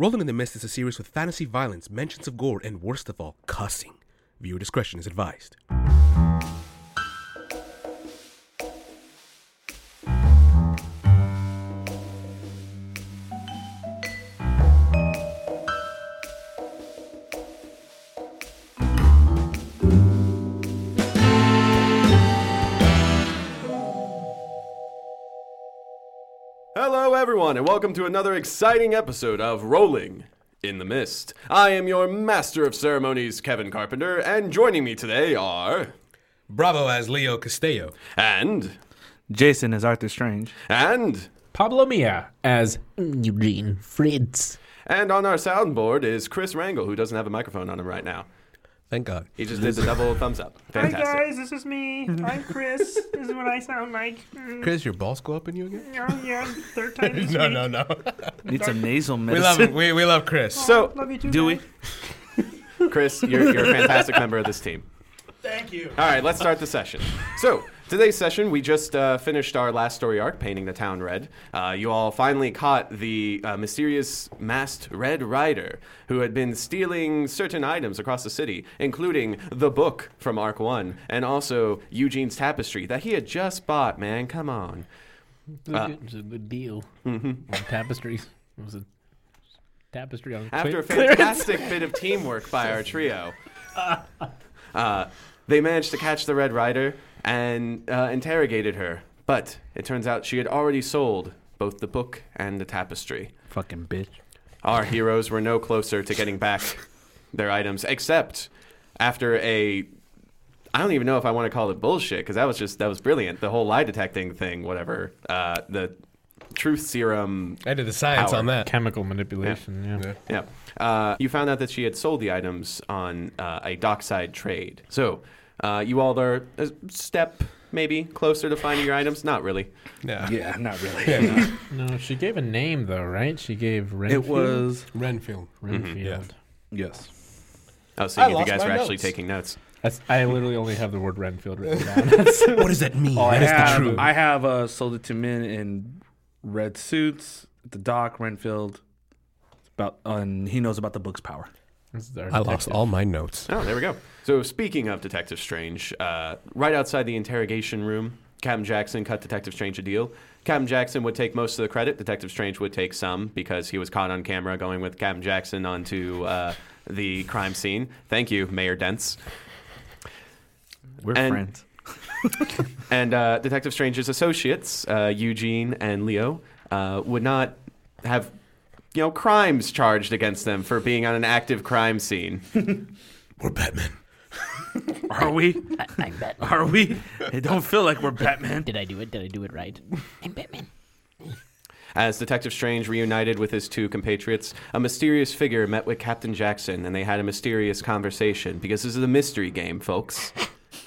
Rolling in the Mist is a series with fantasy violence, mentions of gore, and worst of all, cussing. Viewer discretion is advised. Everyone, and welcome to another exciting episode of Rolling in the Mist. I am your master of ceremonies, Kevin Carpenter, and joining me today are. Bravo as Leo Castello. And. Jason as Arthur Strange. And. Pablo Mia as Eugene Fritz. And on our soundboard is Chris Rangel, who doesn't have a microphone on him right now. Thank God. He just did the double thumbs up. Hi guys, this is me. I'm Chris. this is what I sound like. Mm, Chris, your balls go up in you again? yeah, yeah, third time this no, week. no, no. Need some nasal medicine. we medicine. love we, we love Chris. So, Love you too. Do we? Chris, you're, you're a fantastic member of this team. Thank you. All right, let's start the session. So, today's session, we just uh, finished our last story arc, Painting the Town Red. Uh, you all finally caught the uh, mysterious masked Red Rider who had been stealing certain items across the city, including the book from Arc 1 and also Eugene's tapestry that he had just bought, man. Come on. It was, Uh, a, good, it was a good deal. Mhm. Tapestries. It was a tapestry on After a fantastic bit of teamwork by our trio, uh, they managed to catch the Red Rider and uh, interrogated her. But it turns out she had already sold both the book and the tapestry. Fucking bitch. Our heroes were no closer to getting back their items, except after a. I don't even know if I want to call it bullshit because that was just that was brilliant. The whole lie detecting thing, whatever. Uh, the truth serum I did the science Power. on that. chemical manipulation. Yeah. Yeah. Yeah. Uh, you found out that she had sold the items on uh, a dockside trade. So uh, you all are a step maybe closer to finding your items. Not really. Yeah. Yeah, not really. Yeah, no. No, she gave a name though, right? She gave Renfield. It was Renfield. Renfield. yeah. yes. I was seeing if you lost guys my were actually notes. taking notes. That's, I literally only have the word Renfield written down. What does that mean? Oh, I that is the have, truth. I have uh, sold it to men in red suits at the dock, Renfield. About, uh, and he knows about the book's power. This is our I lost all my notes. Oh, there we go. So speaking of Detective Strange, uh, right outside the interrogation room, Captain Jackson cut Detective Strange a deal. Captain Jackson would take most of the credit. Detective Strange would take some because he was caught on camera going with Captain Jackson onto uh, the crime scene. Thank you, Mayor Dents. We're And- friends. And uh, Detective Strange's associates, uh, Eugene and Leo, uh, would not have, you know, crimes charged against them for being on an active crime scene. We're Batman. Are we? I, I'm Batman. Are we? It don't feel like we're Batman. Did I do it? Did I do it right? I'm Batman. As Detective Strange reunited with his two compatriots, a mysterious figure met with Captain Jackson, and they had a mysterious conversation because this is a mystery game, folks.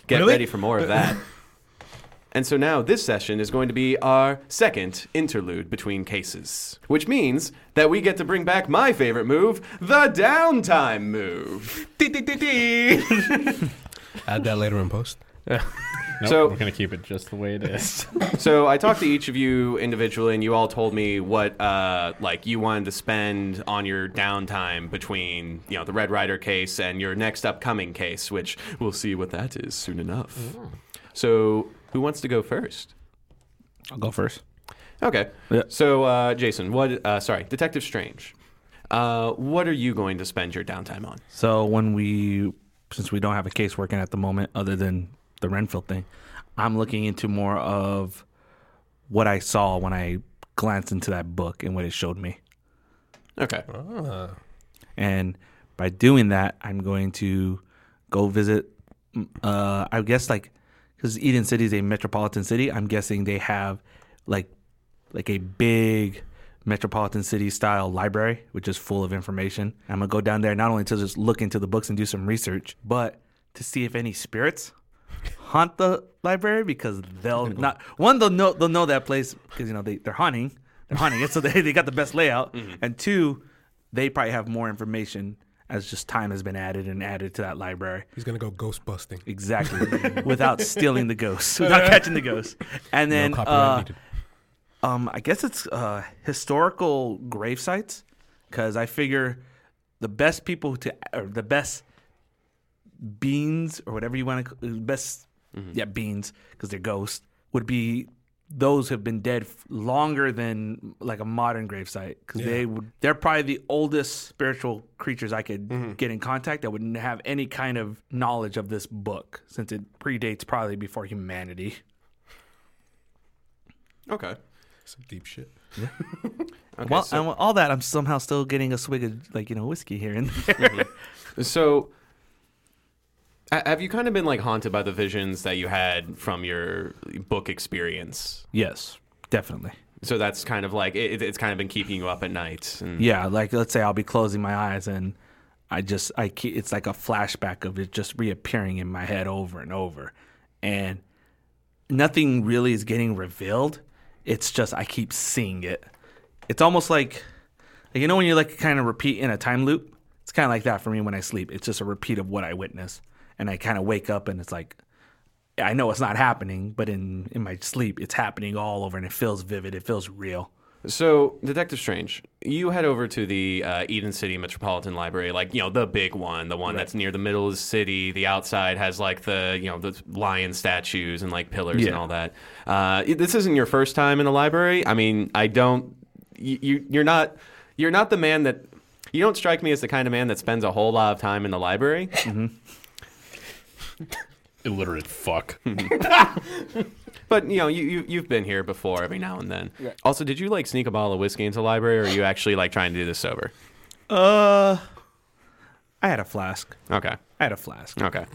Get Really? ready for more of that. And so now this session is going to be our second interlude between cases, which means that we get to bring back my favorite move, the downtime move. Add that later in post. Nope, So- we're gonna keep it just the way it is. So I talked to each of you individually, and you all told me what uh, like you wanted to spend on your downtime between you know the Red Rider case and your next upcoming case, which we'll see what that is soon enough. So who wants to go first? I'll go first. Okay. Yeah. So uh, Jason, what? Uh, sorry, Detective Strange. Uh, what are you going to spend your downtime on? So when we, since we don't have a case working at the moment, other than the Renfield thing, I'm looking into more of what I saw when I glanced into that book and what it showed me. Okay. Ah. And by doing that, I'm going to go visit. Uh, I guess like because Eden City is a metropolitan city, I'm guessing they have like like a big metropolitan city style library, which is full of information. I'm gonna go down there not only to just look into the books and do some research, but to see if any spirits haunt the library because they'll not one they'll know they'll know that place because you know they they're hunting they're hunting it so they they got the best layout. Mm-hmm. And two they probably have more information as just time has been added and added to that library. He's gonna go ghost busting. exactly. Without stealing the ghosts, without catching the ghosts, and then no uh, um I guess it's uh historical grave sites? Because I figure the best people to or the best beans or whatever you want to best yeah beans because they're ghosts would be those have been dead longer than like a modern gravesite because they would they're probably the oldest spiritual creatures I could mm-hmm. get in contact that wouldn't have any kind of knowledge of this book since it predates probably before humanity. Okay. Some deep shit. Okay, well, so- and all that I'm somehow still getting a swig of like you know whiskey here and there. So, ha- have you kind of been like haunted by the visions that you had from your book experience? yes, definitely. So that's kind of like it, it's kind of been keeping you up at night. And, Yeah, like let's say I'll be closing my eyes and I just I keep, it's like a flashback of it just reappearing in my head over and over, and nothing really is getting revealed. It's just I keep seeing it. It's almost like, like you know when you like kind of repeat in a time loop. It's kind of like that for me when I sleep. It's just a repeat of what I witness, and I kind of wake up and it's like. I know it's not happening, but in, in my sleep, it's happening all over, and it feels vivid. It feels real. So, Detective Strange, you head over to the uh, Eden City Metropolitan Library, like you know the big one, the one that's near the middle of the city. The outside has like the you know the lion statues and like pillars and all that. Uh, this isn't your first time in the library. I mean, I don't. You, you you're not you're not the man that you don't strike me as the kind of man that spends a whole lot of time in the library. Illiterate fuck. But you know, you, you you've been here before every now and then. Also, did you like sneak a bottle of whiskey into the library, or are you actually like trying to do this sober? Uh, I had a flask. Okay, I had a flask. okay.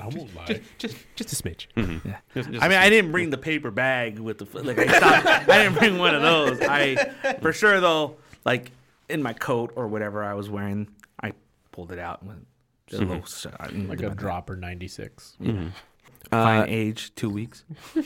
I won't lie. Just, just, just a smidge. Yeah. Just- just I mean, I didn't bring the paper bag with the like. I stopped. I didn't bring one of those. I for sure though, like in my coat or whatever I was wearing, I pulled it out and went a little shot like did a my- dropper 96. Fine Uh, age, two weeks.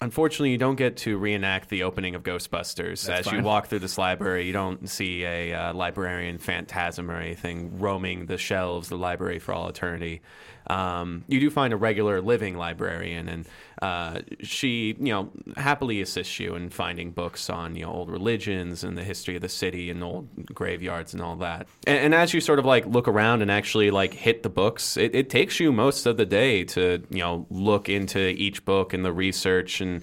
Unfortunately, you don't get to reenact the opening of Ghostbusters. That's As you walk through this library, you don't see a uh, librarian phantasm or anything roaming the shelves of the library for all eternity. Um, you do find a regular living librarian, and uh, she, you know, happily assists you in finding books on, you know, old religions and the history of the city and old graveyards and all that. And, and as you sort of like look around and actually like hit the books, it, it takes you most of the day to, you know, look into each book and the research and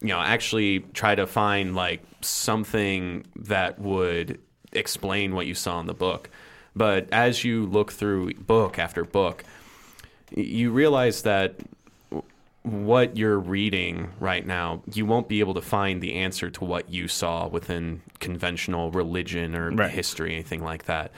you know actually try to find like something that would explain what you saw in the book but as you look through book after book you realize that what you're reading right now you won't be able to find the answer to what you saw within conventional religion or Right. history anything like that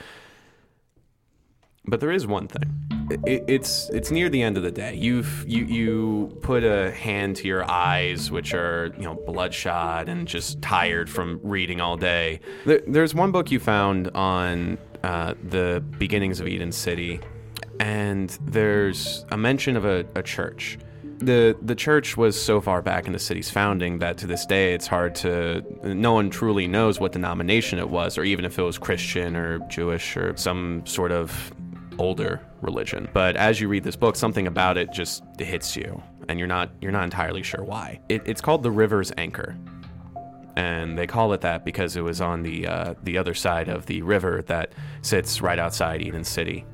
but there is one thing. It, it's it's near the end of the day. You've you you put a hand to your eyes, which are you know bloodshot and just tired from reading all day. There, there's one book you found on uh, the beginnings of Eden City, and there's a mention of a, a church. The the church was so far back in the city's founding that to this day it's hard to no one truly knows what denomination it was or even if it was Christian or Jewish or some sort of older religion. But as you read this book, something about it just hits you, and you're not you're not entirely sure why. It, it's called the River's Anchor, and they call it that because it was on the uh, the other side of the river that sits right outside Eden City.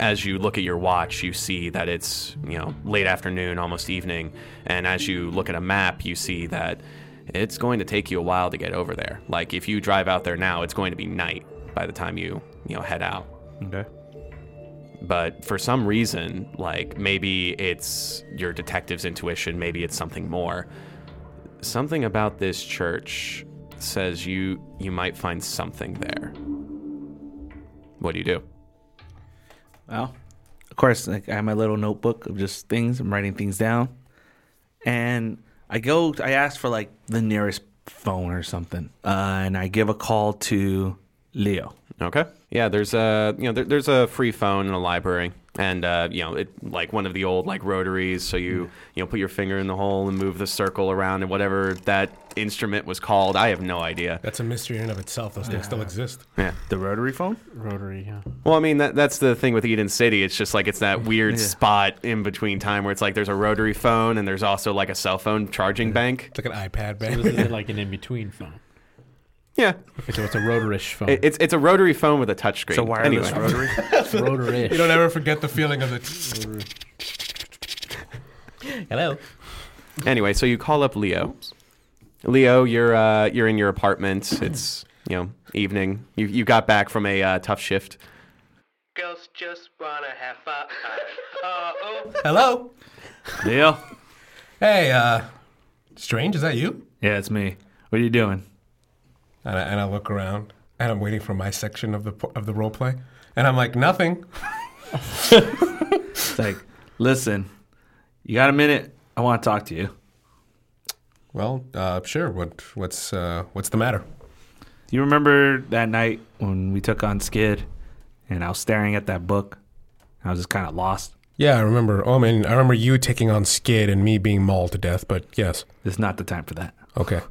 As you look at your watch, you see that it's you know late afternoon, almost evening, and as you look at a map, you see that it's going to take you a while to get over there. Like if you drive out there now, it's going to be night by the time you you know head out Okay. but for some reason, like maybe it's your detective's intuition, maybe it's something more. Something about this church says you you might find something there. What do you do? Well, of course, like I have my little notebook of just things. I'm writing things down, and I go. I ask for like the nearest phone or something, uh, and I give a call to Leo. Okay. Yeah, there's a you know there, there's a free phone in the library, and uh, you know it like one of the old like rotaries. So you you know put your finger in the hole and move the circle around, and whatever that instrument was called, I have no idea. That's a mystery in and of itself. Those things still exist. Yeah. The rotary phone. Rotary, yeah. Well, I mean that that's the thing with Eden City. It's just like it's that weird Yeah. spot in between time where it's like there's a rotary phone and there's also like a cell phone charging bank. It's like an iPad, So man. like an in between phone. Yeah, So it's a rotarish phone. it, it's it's a rotary phone with a touchscreen. It's a wireless Anyway. rotary. rotarish. You don't ever forget the feeling of the. Hello. Anyway, so you call up Leo. Leo, you're uh, you're in your apartment. It's you know evening. You you got back from a uh, tough shift. Girls just wanna have fun. oh. Hello. Leo? Hey, uh, Strange, is that you? Yeah, it's me. What are you doing? And I, and I look around, and I'm waiting for my section of the of the role play, and I'm like, nothing. It's like, listen, you got a minute? I want to talk to you. Well, uh, sure. What what's uh, what's the matter? Do you remember that night when we took on Skid and I was staring at that book? I was just kind of lost. Yeah, I remember. Oh, I mean, I remember you taking on Skid and me being mauled to death. But yes, It's not the time for that. okay.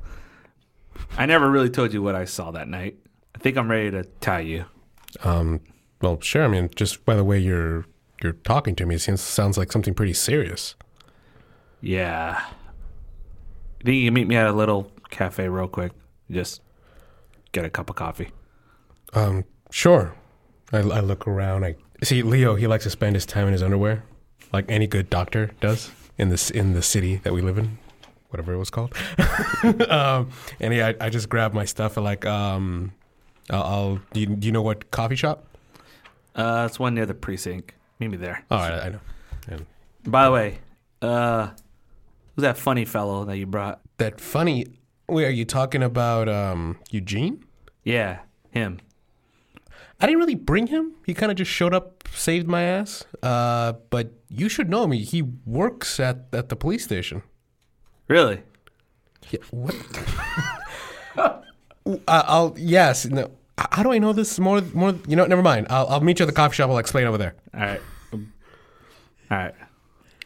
I never really told you what I saw that night. I think I'm ready to tell you. Um, well, sure. I mean, just by the way you're you're talking to me, it seems, sounds like something pretty serious. Yeah. Think you can meet me at a little cafe real quick? Just get a cup of coffee. Um, sure. I, I look around. I see Leo. He likes to spend his time in his underwear, like any good doctor does in this in the city that we live in, whatever it was called. um, and yeah, I, I just grab my stuff. And like, um, I'll. I'll do, you, do you know what coffee shop? Uh, it's one near the precinct. Meet me there. Oh, I, I know. And By the way, uh, who's that funny fellow that you brought? that funny. Wait, are you talking about um Eugene? Yeah, him. I didn't really bring him. He kind of just showed up, saved my ass. Uh, but you should know me. He works at at the police station. Really? Yeah, what? uh, I'll yes. No. How do I know this more? More. You know. Never mind. I'll, I'll meet you at the coffee shop. I'll explain over there. All right. All right.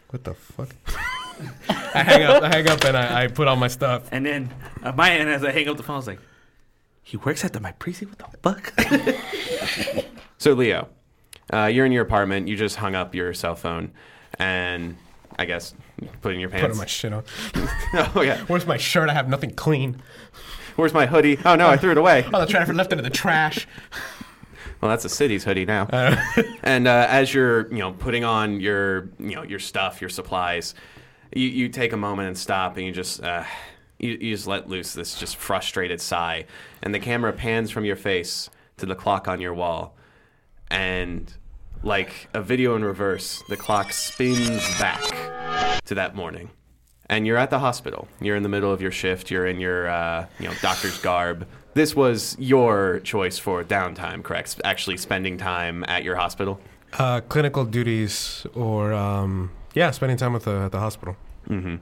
What the fuck? I hang up. I hang up and I, I put on my stuff. And then at my end, as I hang up the phone, I was like, he works at the my precinct? What the fuck? So Leo, uh, you're in your apartment. You just hung up your cell phone, and I guess putting your pants. Putting my shit on. oh yeah. Where's my shirt? I have nothing clean. Where's my hoodie? Oh no, I threw it away. Oh, the Trafford left it in the trash. Well, that's a city's hoodie now. Uh, and uh, as you're, you know, putting on your, you know, your stuff, your supplies, you, you take a moment and stop, and you just, uh, you, you just let loose this just frustrated sigh, and the camera pans from your face to the clock on your wall, and like a video in reverse, the clock spins back to that morning. And you're at the hospital. You're in the middle of your shift. You're in your, uh, you know, doctor's garb. This was your choice for downtime, correct? Actually, spending time at your hospital. uh, clinical duties or um, yeah, spending time with the at the hospital. Mm-hmm.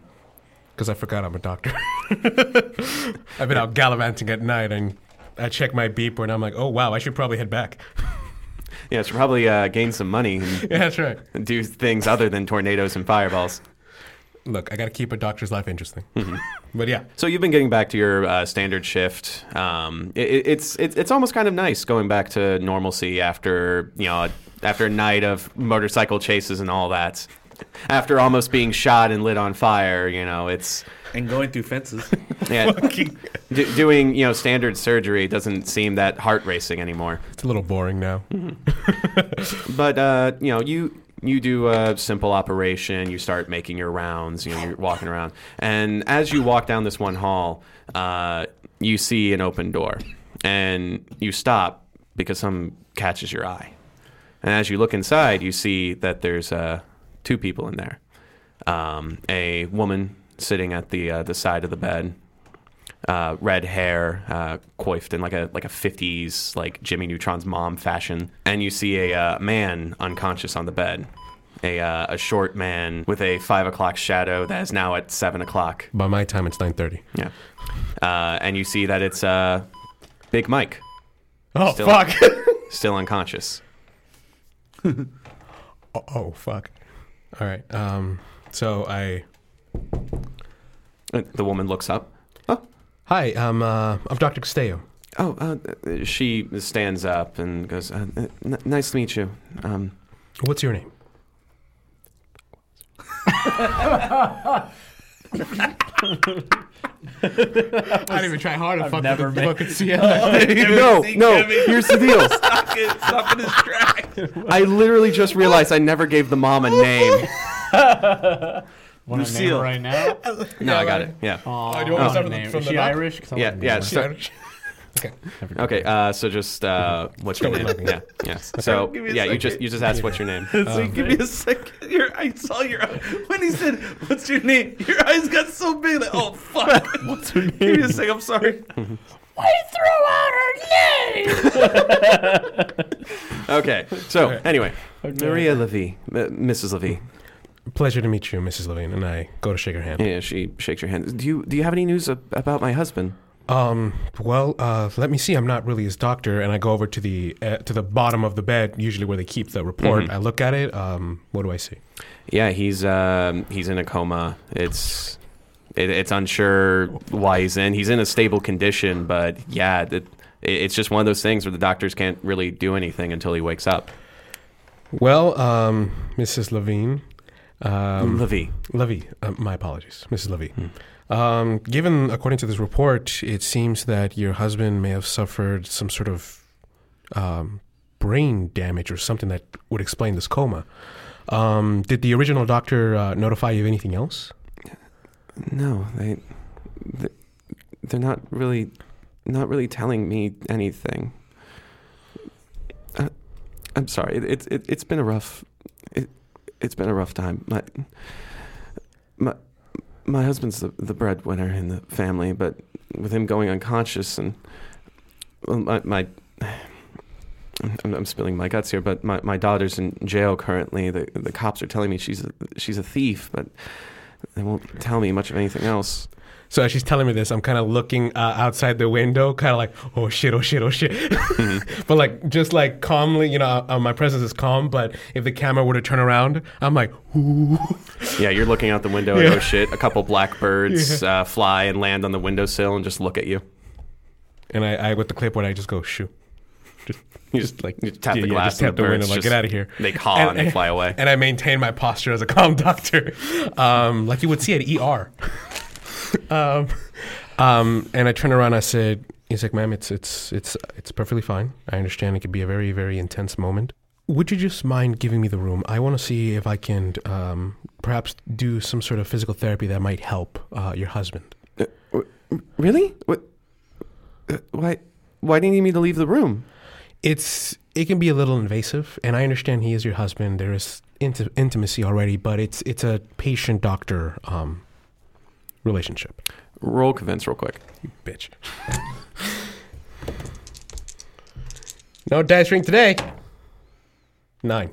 Because I forgot I'm a doctor. I've been out gallivanting at night and I check my beeper and I'm like, oh wow, I should probably head back. Yeah, should probably uh, gain some money and yeah, that's right. do things other than tornadoes and fireballs. Look, I got to keep a doctor's life interesting. But yeah, So you've been getting back to your uh, standard shift. Um, it, it- it's it's it's almost kind of nice going back to normalcy after you know after a night of motorcycle chases and all that. After almost being shot and lit on fire, you know it's and going through fences. yeah, d- doing you know standard surgery doesn't seem that heart racing anymore. it's a little boring now. But uh, you know, you you do a simple operation. You start making your rounds. You know, you're walking around, and as you walk down this one hall, uh, you see an open door, and you stop because some catches your eye. And as you look inside, you see that there's uh, two people in there. Um, a woman sitting at the uh, the side of the bed, uh, red hair, uh, coiffed in like a like a '50s like Jimmy Neutron's mom fashion, and you see a uh, man unconscious on the bed, a uh, a short man with a five o'clock shadow that is now at seven o'clock. By my time, it's 9:30. Yeah, uh, and you see that it's uh, Big Mike, Oh Still- fuck! still unconscious. oh, oh fuck! All right. Um. So I. Uh, The woman looks up. Oh, Hi. Um. Uh, I'm Dr. Castello. Oh, uh, she stands up and goes, uh, n- "Nice to meet you." Um, What's your name? I didn't even try hard to fuck never with the made- fucking Sienna. no, no. Here's the deal. Stop it. Stop in his tracks. I literally just realized I never gave the mom a name. Want to name Lucille. her right now? No, I got it. Yeah. Aw, do you want me to start from the- name. from Is the she knock? Irish? 'Cause I Yeah, like yeah. names. So, okay. okay. Uh, so just uh, what's your name? Yeah, yeah. So Give me a yeah, you second. just you just asked what's your name. so give me a second. Your, I saw your when he said, "What's your name?" Your eyes got so big. Like, oh fuck. What's her name? Give me a second. I'm sorry. Why you throw out her name? Okay. So anyway, Maria Levy, M- Mrs. Levy. Pleasure to meet you, Mrs. Levine. And I go to shake her hand. Yeah, she shakes your hand. Do you do you have any news ab- about my husband? Um. Well, uh, let me see. I'm not really his doctor, and I go over to the uh, to the bottom of the bed, usually where they keep the report. I look at it. Um. What do I see? Yeah, he's um, he's in a coma. It's it, it's unsure why he's in. He's in a stable condition, but yeah, it, it's just one of those things where the doctors can't really do anything until he wakes up. Well, um, Mrs. Levine. Um, Levy. Levy. Uh, my apologies, Mrs. Levy. Um, given, according to this report, it seems that your husband may have suffered some sort of um, brain damage or something that would explain this coma. Um, did the original doctor uh, notify you of anything else? No, they, they they're not really not really telling me anything. Uh, I'm sorry. It, it, it it's been a rough it's been a rough time. My my my husband's the, the breadwinner in the family, but with him going unconscious and well, my my I'm, I'm spilling my guts here, but my, my daughter's in jail currently. The the cops are telling me she's a, she's a thief, but they won't tell me much of anything else. So as she's telling me this, I'm kind of looking uh, outside the window, kind of like, oh shit, oh shit, oh shit. but like, just like calmly, you know, uh, my presence is calm. But if the camera were to turn around, I'm like, ooh. Yeah, you're looking out the window and oh shit, a couple black birds uh, fly and land on the windowsill and just look at you. And I, I with the clipboard, I just go, shoo. You just like you tap Yeah, the yeah, glass just tap the the window, like, just- get out of here. They caw and, they fly away. And I maintain my posture as a calm doctor, um, like you would see at ER. Um, um, and I turn around. I said, "He's like, ma'am, it's it's it's it's perfectly fine. I understand it could be a very very intense moment. Would you just mind giving me the room? I want to see if I can um, perhaps do some sort of physical therapy that might help uh, your husband." really? What? Uh, why? Why do you need me to leave the room? It's it can be a little invasive, and I understand he is your husband. There is inti- intimacy already, but it's it's a patient doctor um, relationship. Roll convince real quick. You Bitch. no dice ring today. Nine.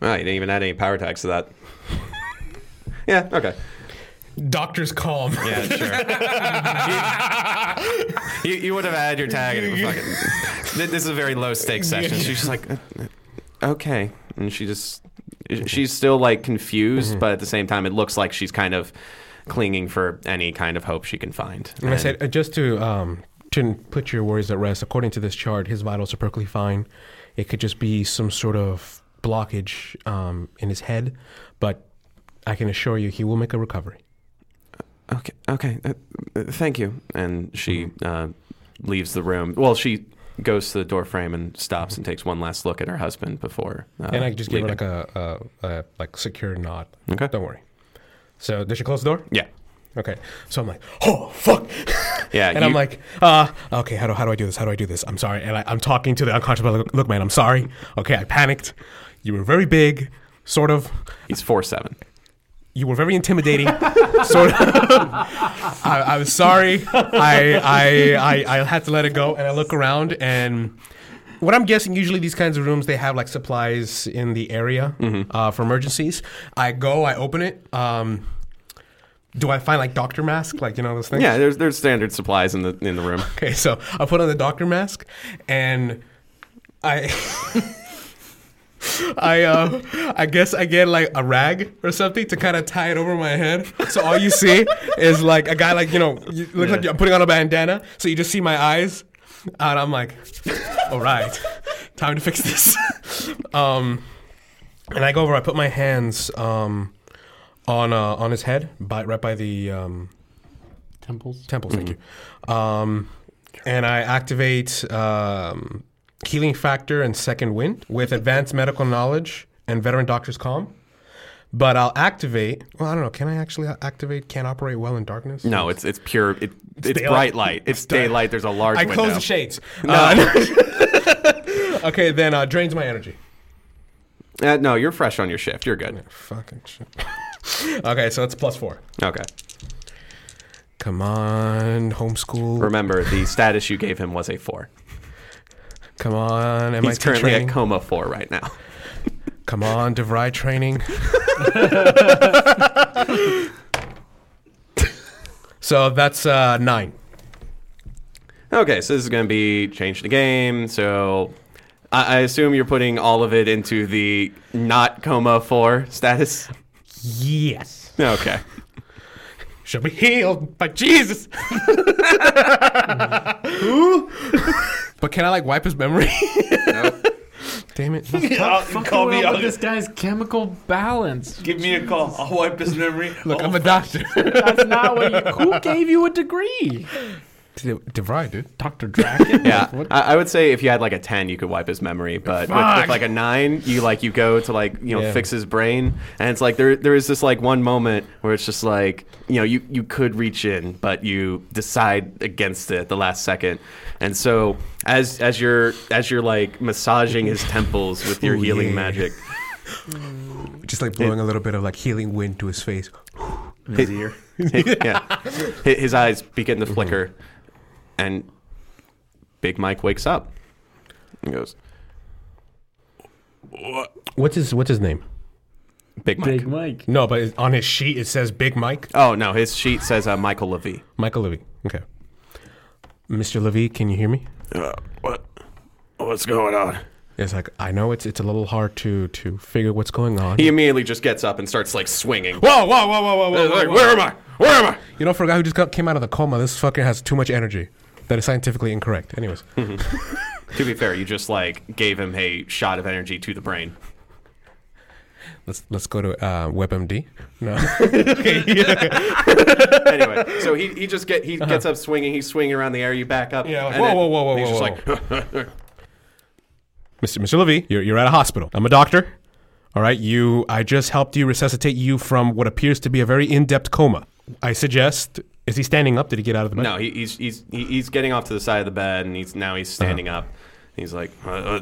Well, you didn't even add any power tags to that. yeah. Okay. Doctor's calm. Yeah, sure. you, you would have had your tag. And it fucking, this is a very low stakes session. She's just like, uh, uh, okay, and she just she's still like confused, but at the same time, it looks like she's kind of clinging for any kind of hope she can find. And I said, uh, just to um, to put your worries at rest, according to this chart, his vitals are perfectly fine. It could just be some sort of blockage um, in his head, but I can assure you he will make a recovery. Okay, okay, uh, uh, thank you. And she uh, leaves the room. Well, she goes to the door frame and stops and takes one last look at her husband before. Uh, and I just give her like a, a, a like secure nod. Okay. Don't worry. So did she close the door? yeah, Okay. So I'm like, oh fuck. yeah. And I'm like, uh, okay, how do, how do I do this? How do I do this? I'm sorry. And I, I'm talking to the unconscious, look, look, man, I'm sorry. Okay, I panicked. You were very big, sort of. he's four seven. You were very intimidating, sort of. I, I was sorry. I, I, I, I had to let it go. And I look around and what I'm guessing, usually these kinds of rooms, they have like supplies in the area uh, for emergencies. I go, I open it. Um, do I find like doctor mask, like you know those things? Yeah, there's there's standard supplies in the in the room. Okay, so I put on the doctor mask, and I, I, uh, I guess I get like a rag or something to kind of tie it over my head. So all you see is like a guy, like you know, you look like I'm putting on a bandana. So you just see my eyes, and I'm like, all right, time to fix this. um, and I go over, I put my hands um on uh, on his head, by right by the um, Temples. temples. Thank you. Um, and I activate um, healing factor and second wind with advanced medical knowledge and veteran doctor's calm. But I'll activate. Well, I don't know. Can I actually activate? Can't operate well in darkness. No, it's it's pure. It, it's daylight. bright light. It's daylight. There's a large I window. close the shades. Uh, okay, then uh, drains my energy. Uh, no, you're fresh on your shift. You're good. Fucking shit. okay, so that's plus four. Okay. Come on, homeschool. Remember, the status you gave him was a four. Come on, MIT He's currently training. at coma four right now. Come on, DeVry training. so that's uh, nine. Okay, so this is going to be change the game. So I, I assume you're putting all of it into the not coma four status. Yes. Okay. Shall be healed by Jesus. Who? but can I like wipe his memory? Damn it. call me. With this guy's chemical balance. Give me a call. I'll wipe his memory. Look, I'm oh, a doctor. That's not what you. Who gave you a degree? De- DeVry, dude. Dr. Draken? Yeah, What? I, I would say if you had like a ten, you could wipe his memory. But with, with like a nine, you like you go to like you know Yeah. fix his brain, and it's like there there is this like one moment where it's just like you know you you could reach in, but you decide against it at the last second. And so as as you're as you're like massaging his temples with your Ooh, healing yeah. magic, Just like blowing a little bit of like healing wind to his face. his ear. Yeah, his eyes begin to flicker, and Big Mike wakes up. and goes, "What? What's his What's his name? Big Mike. Big Mike. No, but it- on his sheet it says Big Mike. Oh no, his sheet says uh, Michael Levy. Michael Levy. Okay. Mr. Levy, can you hear me? Uh, what? What's going on? It's like I know it's it's a little hard to to figure what's going on. He immediately just gets up and starts like swinging. whoa, whoa, whoa, whoa, whoa, whoa, Like, whoa. where am I? Where am I? You know, for a guy who just got, came out of the coma, this fucker has too much energy. That is scientifically incorrect. Anyways, To be fair, you just like gave him a shot of energy to the brain. let's let's go to uh, WebMD. No, Anyway, so he, he just get he gets up swinging. He's swinging around the air. You back up. Yeah, like, whoa, whoa, whoa, whoa, He's whoa, just like, Mr. Mr. Levy, you're you're at a hospital. I'm a doctor. All right, you. I just helped you resuscitate you from what appears to be a very in-depth coma. I suggest. Is he standing up? Did he get out of the bed? no, he, he's he's he's getting off to the side of the bed, and he's now he's standing up. He's like, uh, uh,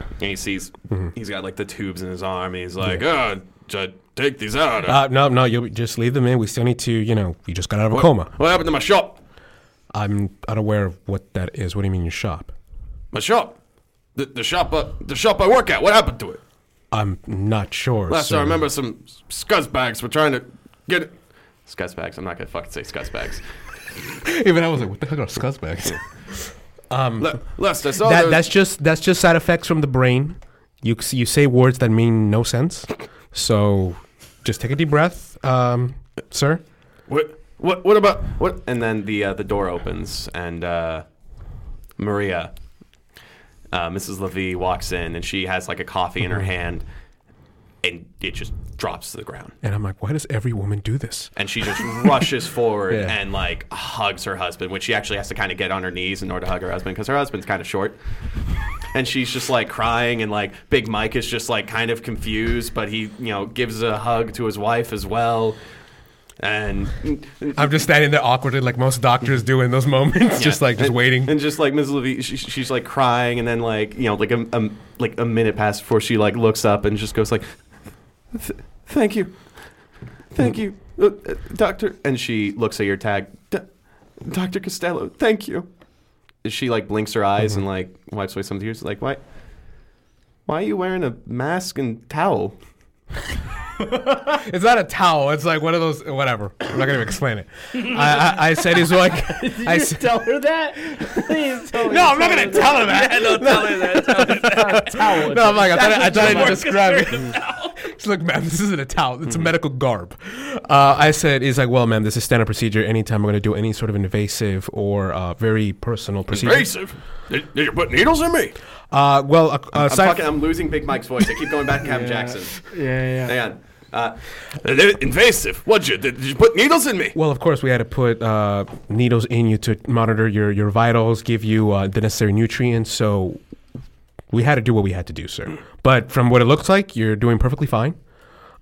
and he sees he's got like the tubes in his arm, and he's like, oh, take these out. Uh, no, no. You just leave them in. We still need to. You know, you just got out of a coma. What happened to my shop? I'm unaware of what that is. What do you mean your shop? My shop. The, the shop. Uh, the shop I work at. What happened to it? I'm not sure. Last sir. I remember, some scuzzbags were trying to get it. Scuzzbags. I'm not gonna fucking say scuzzbags. Even I was like, what the heck are scuzzbags? Le- Last I saw, that that's just that's just side effects from the brain. You you say words that mean no sense. So just take a deep breath, um, sir. What? What? What about what? And then the uh, the door opens, and uh, Maria, uh, Mrs. Levy, walks in, and she has like a coffee in her hand, and it just drops to the ground. And I'm like, why does every woman do this? And she just rushes forward Yeah. and like hugs her husband, which she actually has to kind of get on her knees in order to hug her husband because her husband's kind of short. And she's just like crying, and like Big Mike is just like kind of confused, but he, you know, gives a hug to his wife as well. And I'm just standing there awkwardly, like most doctors do in those moments, just like just and, waiting. and just like Ms. Levy, she, she's like crying, and then like you know, like a, a like a minute passed before she like looks up and just goes like, "Th- "Thank you, thank you, uh, uh, doctor." And she looks at your tag, "D- Doctor Castello, thank you. She like blinks her eyes and like wipes away some tears. Like why? Why are you wearing a mask and towel? It's not a towel. It's like one of those. Whatever. I'm not gonna explain it. I, I, I said he's like. I you said, tell her that? Please tell me. no, I'm not gonna tell her that. Don't tell her that. Tell her that. Towel. No, I'm like, I thought, I thought I'd describe it. She's like, ma'am, this isn't a towel. It's a medical garb. Uh, I said, he's like, well, ma'am, this is standard procedure. Anytime we're going to do any sort of invasive or uh, very personal procedure. Invasive. Did, did you put needles in me? Uh, well, uh, uh, I'm aside fucking. I'm losing Big Mike's voice. I keep going back to Captain Jackson. Yeah, yeah. Hang on. Uh, they're invasive. What'd you? Did you put needles in me? Well, of course, we had to put uh, needles in you to monitor your, your vitals, give you uh, the necessary nutrients. So we had to do what we had to do, sir. But from what it looks like, you're doing perfectly fine.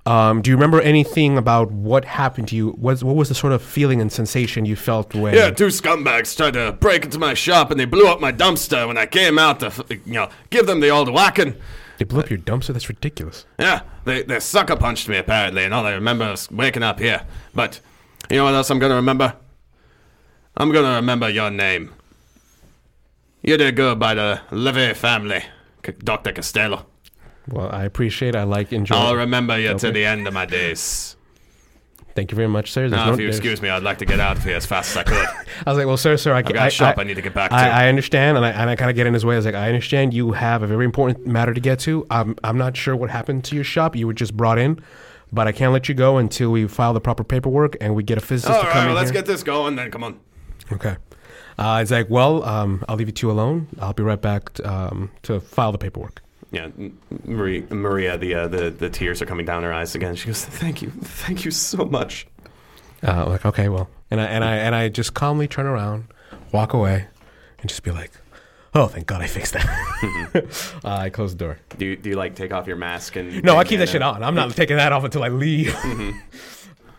Um, do you remember anything about what happened to you? What, what was the sort of feeling and sensation you felt when? Yeah, two scumbags tried to break into my shop and they blew up my dumpster when I came out to, you know, give them the old whacking. They blew up your dumpster? That's ridiculous. Yeah, they, they sucker punched me apparently, and all I remember is waking up here. But you know what else I'm gonna remember? I'm gonna remember your name. You did good by the Levy family, Dr. Castello. Well, I appreciate. I like enjoying I'll remember you to the end of my days. Thank you very much, sir. There's no- if you there's- excuse me, I'd like to get out of here as fast as I could. I was like, well, sir, sir, I, got I, a shop I, I, need to get back to. I, I understand, and I, and I kind of get in his way. I was like, I understand you have a very important matter to get to. I'm, I'm not sure what happened to your shop. You were just brought in, but I can't let you go until we file the proper paperwork and we get a physicist all to right, come in let's here. get this going then. Come on. okay. Uh, it's like, well, um, I'll leave you two alone. I'll be right back to, um, to file the paperwork. Yeah, Marie, Maria, the, uh, the the tears are coming down her eyes again. She goes, "Thank you, thank you so much." Uh, like, okay, well, and I and I and I just calmly turn around, walk away, and just be like, oh, thank God I fixed that. uh, I close the door. Do you, do you like take off your mask and? No, I keep that shit uh, on. I'm not taking that off until I leave.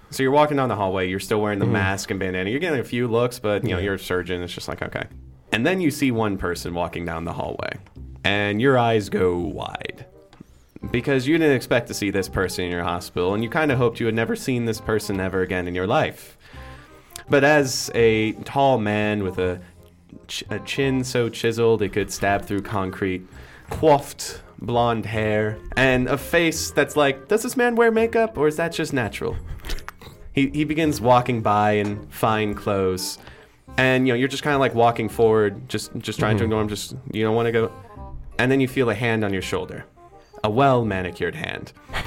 So you're walking down the hallway. You're still wearing the mask and bandana. You're getting a few looks, but you know Yeah. you're a surgeon. It's just like okay. And then you see one person walking down the hallway, and your eyes go wide because you didn't expect to see this person in your hospital, and you kind of hoped you had never seen this person ever again in your life. But as a tall man with a, ch- a chin so chiseled it could stab through concrete, coiffed blonde hair, and a face that's like, does this man wear makeup or is that just natural? He, he begins walking by in fine clothes, and you know you're just kind of like walking forward, just just trying to mm-hmm. ignore him. Just you don't want to go, and then you feel a hand on your shoulder, a well manicured hand.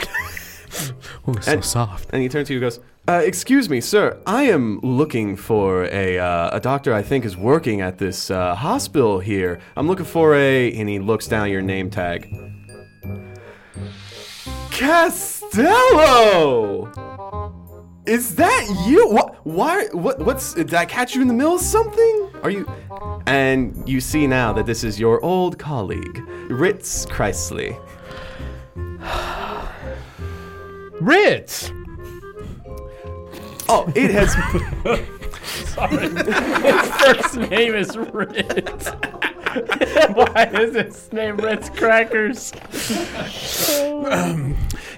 Oh, it's so And- soft. And he turns to you and goes, uh, Excuse me, sir. I am looking for a, uh, a doctor I think is working at this uh, hospital here. I'm looking for a. And he looks down your name tag. Castello! Is that you? What? Why? What? What's? Did I catch you in the middle of something? Are you? And you see now that this is your old colleague, Ritz Chrysley. Ritz. Oh, it has. Sorry. His First name is Ritz. Why is his name Ritz Crackers?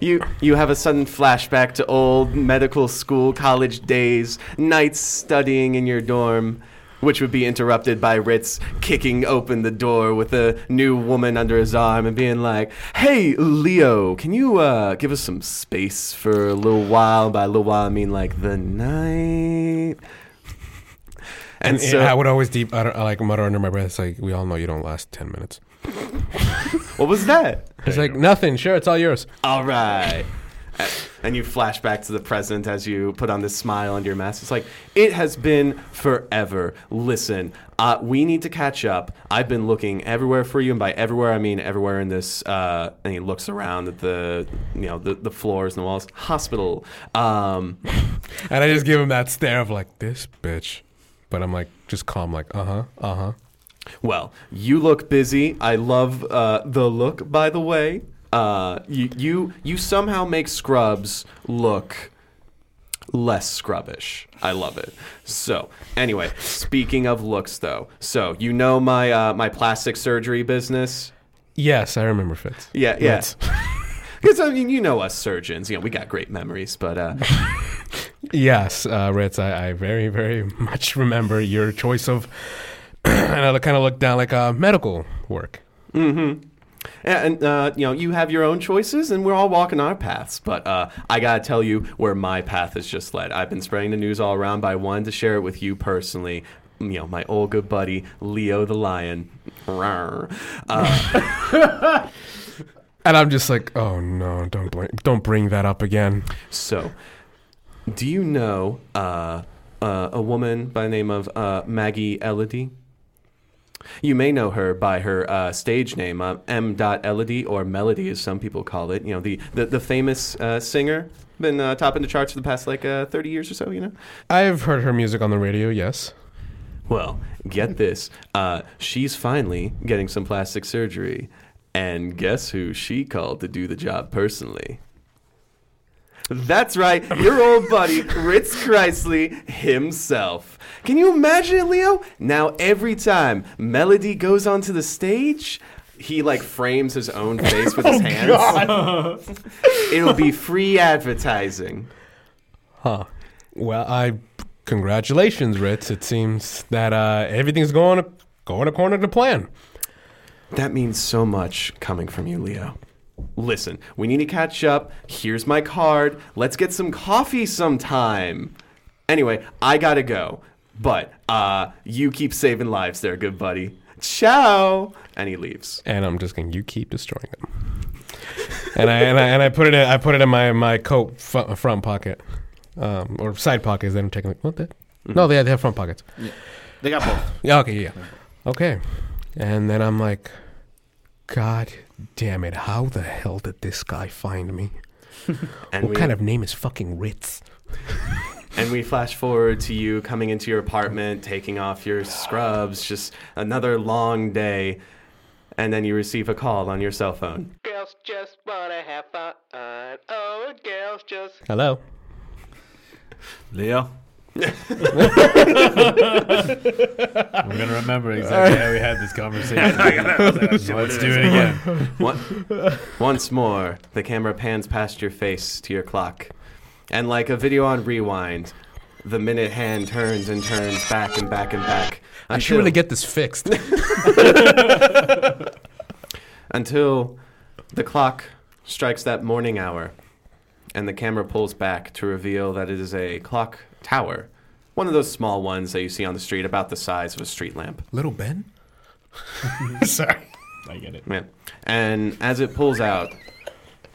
You you have a sudden flashback to old medical school college days, nights studying in your dorm, which would be interrupted by Ritz kicking open the door with a new woman under his arm and being like, "Hey, Leo, can you uh, give us some space for a little while? By a little while, I mean like the night." And, And so, I would always deep, I, I like mutter under my breath. It's like we all know you don't last ten minutes. what was that? It's like nothing. Sure, it's all yours. All right. And you flash back to the present as you put on this smile under your mask. It's like, it has been forever. Listen, uh, we need to catch up. I've been looking everywhere for you, and by everywhere I mean everywhere in this. Uh, and he looks around at the, you know, the, the floors and the walls. Hospital. Um, And I just give him that stare of like this bitch, but I'm like just calm, like uh huh, uh huh. Well, you look busy. I love uh, the look, by the way. Uh, you, you you somehow make Scrubs look less scrubbish. I love it. So, anyway, speaking of looks, though, so you know my uh, my plastic surgery business. Yes, I remember Fitz. Yeah, yeah. Because I mean, you know us surgeons. You know, we got great memories, but uh, Yes, uh, Ritz. I, I very, very much remember your choice of, and I kind of looked down like uh, medical work. Mm-hmm. And uh, you know, you have your own choices, and we're all walking our paths. But uh, I gotta tell you where my path has just led. I've been spreading the news all around, but I wanted to share it with you personally. You know, my old good buddy Leo the Lion. Uh, And I'm just like, oh no, don't bring, don't bring that up again. so, do you know uh, uh, a woman by the name of uh, Maggie Elodie? You may know her by her uh, stage name, uh, M. Elodie, or Melody, as some people call it. You know, the the, the famous uh, singer, been uh, topping the charts for the past like uh, thirty years or so. You know. I've heard her music on the radio. Yes. Well, get this. Uh, she's finally getting some plastic surgery. And guess who she called to do the job personally? That's right, your old buddy, Ritz Chrysley himself. Can you imagine it, Leo? Now, every time Melody goes onto the stage, he like frames his own face with his hands. It'll be free advertising. Huh. Well, I congratulations, Ritz. It seems that uh, everything's going going according to plan. That means so much coming from you, Leo. Listen, we need to catch up. Here's my card. Let's get some coffee sometime. Anyway, I gotta go. But uh, you keep saving lives there, good buddy. Ciao. And he leaves. And I'm just going. You keep destroying them. and I and I and I put it in, I put it in my my coat f- front pocket, um, or side pockets. Then I'm taking what the? No, they have, they have front pockets. They got both. Yeah. Okay. Yeah. Okay. And then I'm like, God damn it! How the hell did this guy find me? And what we, kind of name is fucking Ritz? and we flash forward to you coming into your apartment, taking off your scrubs, just another long day. And then you receive a call on your cell phone. Girls just wanna have fun. Oh, girls just. Hello. Leo. I'm gonna remember exactly how we had this conversation. Let's do it again. One- Once more, the camera pans past your face to your clock. And like a video on rewind, the minute hand turns and turns back and back and back. I should really get this fixed. until the clock strikes that morning hour and the camera pulls back to reveal that it is a clock tower. One of those small ones that you see on the street about the size of a street lamp. Little Ben. Sorry. I get it. Yeah. And as it pulls out,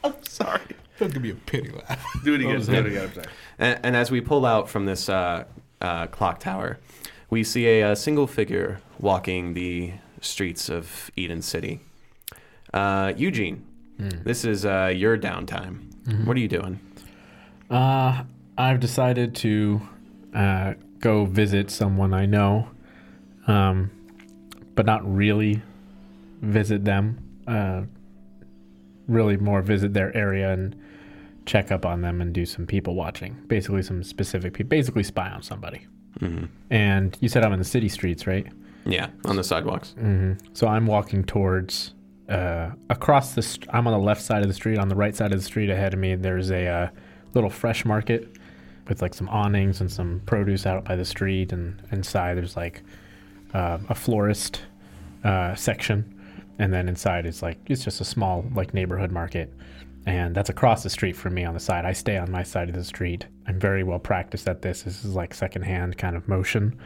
I'm Sorry. Don't give me a pity laugh. Do it again. Do it again. I'm sorry. And, and as we pull out from this uh, uh, clock tower, we see a, uh single figure walking the streets of Eden City. Uh, Eugene, this is uh, your downtime. What are you doing? Uh, I've decided to uh, go visit someone I know, um, but not really visit them. Uh, really more visit their area and check up on them and do some people watching. Basically, some specific people. Basically, spy on somebody. And you said I'm in the city streets, right? Yeah, on the sidewalks. hmm So I'm walking towards uh, across the. St- I'm on the left side of the street. On the right side of the street ahead of me, there's a uh, little fresh market with like some awnings and some produce out by the street. And inside there's like uh, a florist uh, section, and then inside it's like it's just a small like neighborhood market. And that's across the street from me on the side. I stay on my side of the street. I'm very well practiced at this. This is like secondhand kind of motion.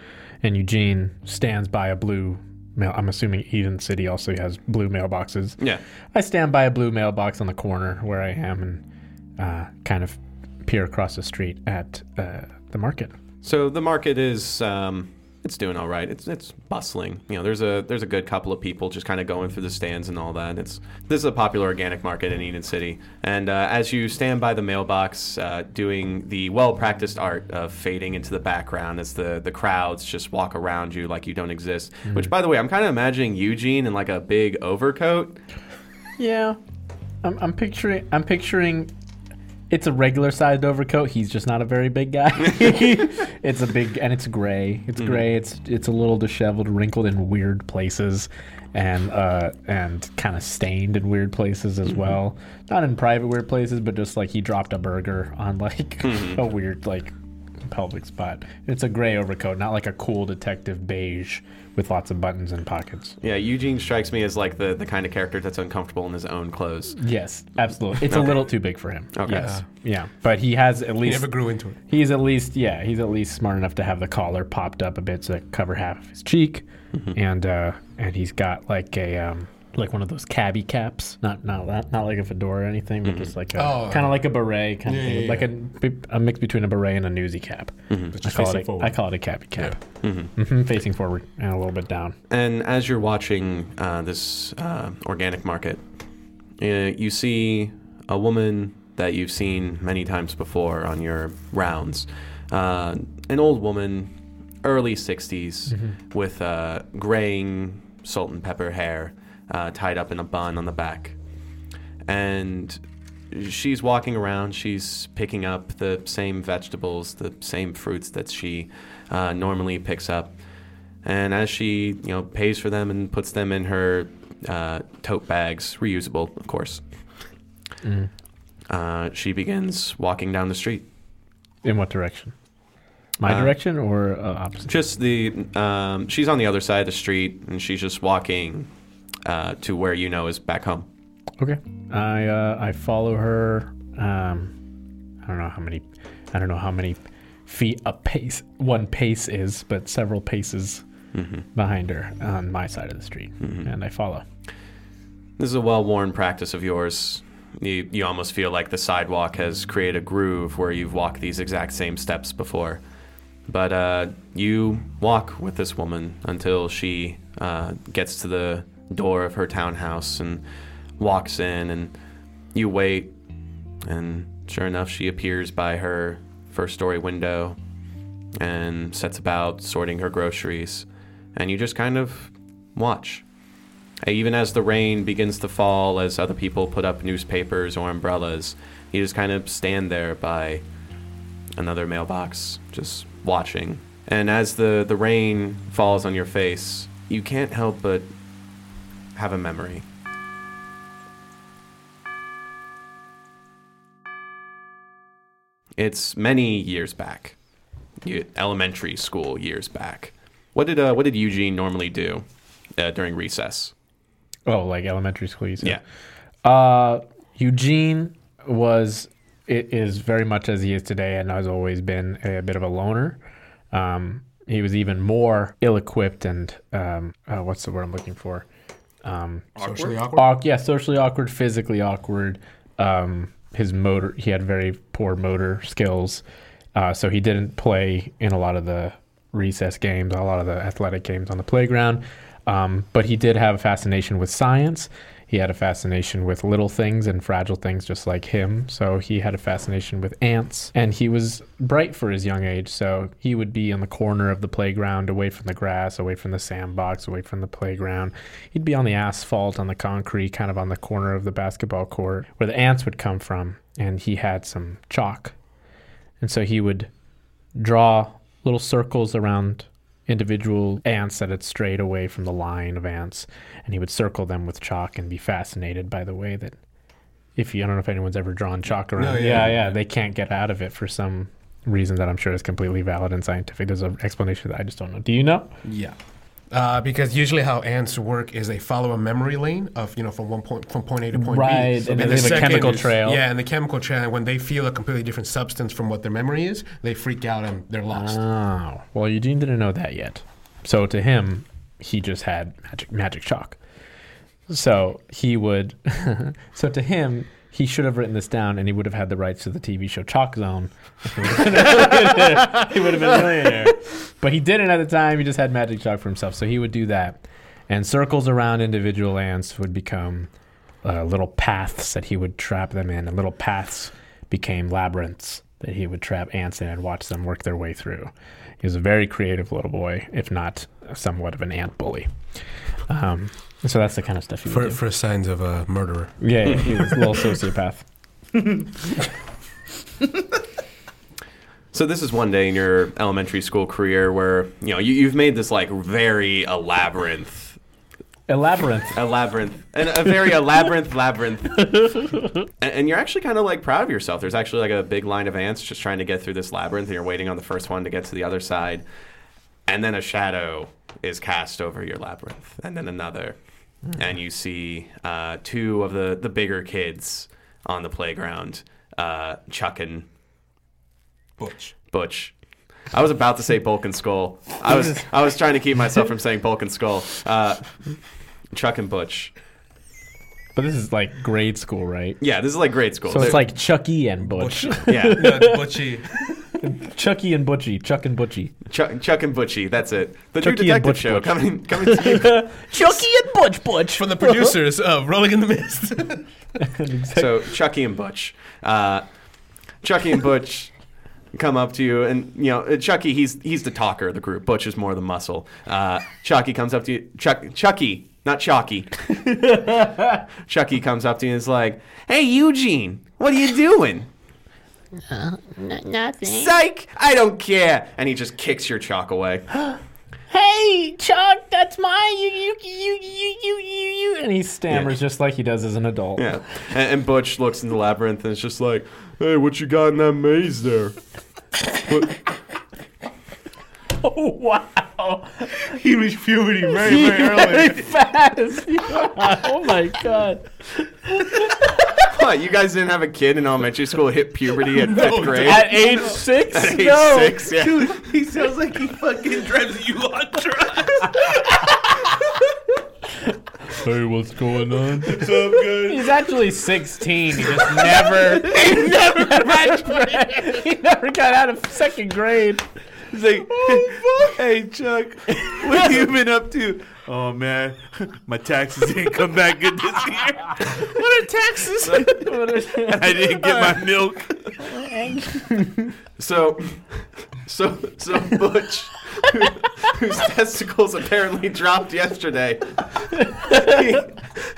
And Eugene stands by a blue mail. I'm assuming Eden City also has blue mailboxes. Yeah. I stand by a blue mailbox on the corner where I am and uh, kind of peer across the street at uh, the market. So the market is um, it's doing all right. It's it's bustling. You know, there's a there's a good couple of people just kind of going through the stands and all that. It's this is a popular organic market in Eden City. And uh, as you stand by the mailbox, uh, doing the well practiced art of fading into the background as the the crowds just walk around you like you don't exist. Which, by the way, I'm kind of imagining Eugene in like a big overcoat. Yeah, I'm, I'm picturing. I'm picturing. It's a regular sized overcoat. He's just not a very big guy. it's a big and it's gray. It's mm-hmm. gray. It's it's a little disheveled, wrinkled in weird places, and uh and kind of stained in weird places as mm-hmm. well. Not in private weird places, but just like he dropped a burger on like mm-hmm. a weird like pelvic spot. It's a gray overcoat, not like a cool detective beige with lots of buttons and pockets. Yeah, Eugene strikes me as like the, the kind of character that's uncomfortable in his own clothes. Yes, absolutely. It's a little too big for him. Okay. Yes. Yeah. But he has at He least never grew into it. he's at least yeah, he's at least smart enough to have the collar popped up a bit to cover half of his cheek. And uh and he's got like a um like one of those cabbie caps, not not not, not like a fedora or anything, but just like a Oh. kind of like a beret, kind Yeah, of thing, yeah, like a, a mix between a beret and a newsy cap. But I call it a, forward. Call it a cabbie cap, Mm-hmm. hmm facing forward and a little bit down. And as you're watching uh, this uh, organic market, uh, you see a woman that you've seen many times before on your rounds. Uh, an old woman, early 60s, with uh, graying salt and pepper hair uh, tied up in a bun on the back. And she's walking around, she's picking up the same vegetables, the same fruits that she uh, normally picks up. And as she, you know, pays for them and puts them in her uh, tote bags, reusable, of course, uh, she begins walking down the street. In what direction? My Uh, direction or uh, opposite? Just the, um, she's on the other side of the street, and she's just walking uh, to where you know is back home. Okay. I uh, I follow her. Um, I don't know how many. I don't know how many feet a pace one pace is, but several paces behind her on my side of the street, and I follow. This is a well-worn practice of yours. You, you almost feel like the sidewalk has created a groove where you've walked these exact same steps before. But uh, you walk with this woman until she uh, gets to the door of her townhouse and walks in, and you wait. And sure enough, she appears by her first story window and sets about sorting her groceries. And you just kind of watch. Even as the rain begins to fall, as other people put up newspapers or umbrellas, you just kind of stand there by another mailbox, just watching. And as the, the rain falls on your face, you can't help but have a memory. It's many years back, elementary school years back. What did uh, what did Eugene normally do uh, during recess? Oh, like elementary school, you said? Yeah. Uh, Eugene was it is very much as he is today, and has always been a, bit of a loner. Um, he was even more ill-equipped and um, uh, what's the word I'm looking for? Um, Socially awkward. awk- yeah, socially awkward, physically awkward. Um, his motor, he had very poor motor skills, uh, so he didn't play in a lot of the recess games, a lot of the athletic games on the playground. Um, but he did have a fascination with science. He had a fascination with little things and fragile things, just like him. So he had a fascination with ants, and he was bright for his young age. So he would be in the corner of the playground, away from the grass, away from the sandbox, away from the playground. He'd be on the asphalt, on the concrete, kind of on the corner of the basketball court, where the ants would come from. And he had some chalk, and so he would draw little circles around individual ants that had strayed away from the line of ants, and he would circle them with chalk and be fascinated by the way that if you I don't know if anyone's ever drawn chalk around. No, yeah, yeah, yeah. yeah, they can't get out of it for some reason that I'm sure is completely valid and scientific. There's an explanation that I just don't know. Do you know? Yeah. Uh, because usually how ants work is they follow a memory lane of you know from one point from point A to point Right, B. and they the a chemical is- trail. Yeah, and the chemical trail. When they feel a completely different substance from what their memory is, they freak out and they're lost. Oh, well, Eugene didn't know that yet. So to him, he just had magic magic chalk. So he would. so to him, he should have written this down, and he would have had the rights to the TV show Chalk Zone. he would have been a millionaire. he would have been a millionaire. But he didn't at the time. He just had magic chalk for himself. So he would do that, and circles around individual ants would become uh, little paths that he would trap them in, and little paths became labyrinths that he would trap ants in and watch them work their way through. He was a very creative little boy, if not somewhat of an ant bully. Um, so that's the kind of stuff he would For, do. for signs of a murderer. Yeah, yeah, he was a little sociopath. So this is one day in your elementary school career where you know you, you've made this like very elaborate, A labyrinth. a labyrinth, and a very elaborate labyrinth, and, and you're actually kind of like proud of yourself. There's actually like a big line of ants just trying to get through this labyrinth, and you're waiting on the first one to get to the other side, and then a shadow is cast over your labyrinth, and then another, and you see uh, two of the the bigger kids on the playground uh, chucking Butch. Butch. I was about to say Bulk and Skull. I was I was trying to keep myself from saying Bulk and Skull. Uh, Chuck and Butch. But this is like grade school, right? Yeah, this is like grade school. So it's They're- like Chucky and Butch. yeah, No, it's Butchie. Chucky and Butchie. Chuck and Butchie. Chuck, Chuck and Butchie. That's it. The Chucky True Detective Butch Show Butch. coming coming to you. Chucky and Butch Butch. From the producers of Rolling in the Mist. So Chucky and Butch, uh, Chucky and Butch come up to you, and you know uh, Chucky. He's he's the talker of the group. Butch is more the muscle. Uh, Chucky comes up to you. Chuck, Chucky, not Chucky. Chucky comes up to you and is like, "Hey Eugene, what are you doing?" Uh, n- nothing. Psych! I don't care. And he just kicks your chalk away. Hey, Chuck, that's my you you you you you you you. And he stammers just like he does as an adult. Yeah. And, and Butch looks in the labyrinth and is just like, "Hey, what you got in that maze there?" What- Oh wow! he was puberty very, very early. Fast. oh my god. What? You guys didn't have a kid in elementary school hit puberty at fifth grade? At age six? At age no. six, yeah. he sounds like he fucking drives you on drugs. Hey, what's going on? What's up, guys? He's actually 16. He just never, he never, got, he never got out of second grade. He's like, oh, hey, Chuck, what have you been up to? Oh, man, my taxes didn't come back good this year. What are taxes? I didn't get my milk. So, so, so Butch, whose testicles apparently dropped yesterday,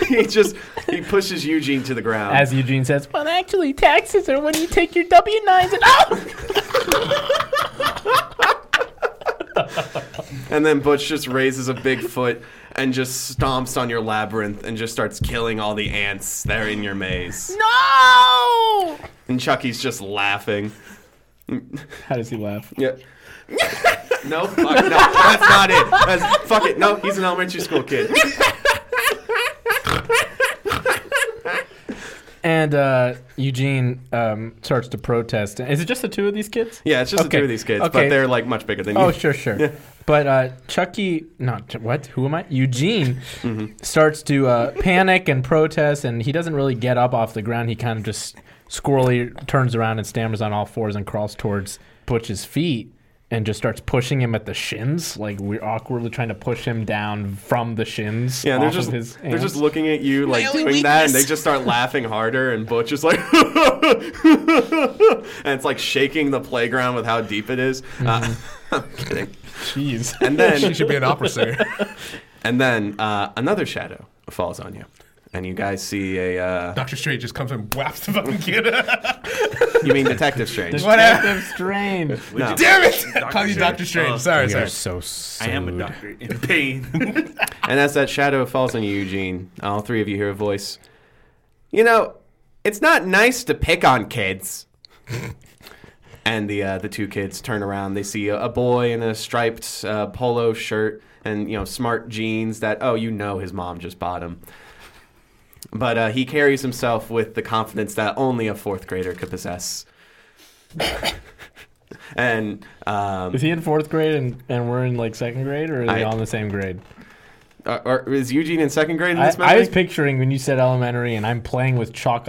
he, he just he pushes Eugene to the ground. As Eugene says, well, actually, taxes are when you take your W 9s and oh! And then Butch just raises a big foot and just stomps on your labyrinth and just starts killing all the ants that are in your maze. No! And Chucky's just laughing. How does he laugh? Yeah. no, fuck, no, that's not it. That's, fuck it. No, he's an elementary school kid. And uh, Eugene um, starts to protest. Is it just the two of these kids? Yeah, it's just the two of these kids, okay. but they're like much bigger than you. Oh, sure, sure. But uh, Chucky, not what? Who am I? Eugene starts to uh, panic and protest, and he doesn't really get up off the ground. He kind of just squirrely turns around and stammers on all fours and crawls towards Butch's feet and just starts pushing him at the shins. Like we're awkwardly trying to push him down from the shins. Yeah, they're just his they're just looking at you like only doing that, and they just start laughing harder. And Butch is like, and it's like shaking the playground with how deep it is. Uh, I'm kidding. Jeez. And then She then should be an opera singer. and then uh, another shadow falls on you, and you guys see a. Uh, Doctor Strange just comes and whaps the fucking kid. you mean Detective Strange? Detective Strange. No. Damn it! Call you Doctor Strange. Oh, sorry, sorry. so, so I am a doctor in pain. And as that shadow falls on you, Eugene, all three of you hear a voice. You know, it's not nice to pick on kids. and the uh, the two kids turn around. They see a, a boy in a striped uh, polo shirt and you know smart jeans that oh you know his mom just bought him. But uh, he carries himself with the confidence that only a fourth grader could possess. and um, Is he in fourth grade and, and we're in like second grade, or are they I- all in the same grade? uh, or is Eugene in second grade in I, this I was picturing when you said elementary and I'm playing with chalk.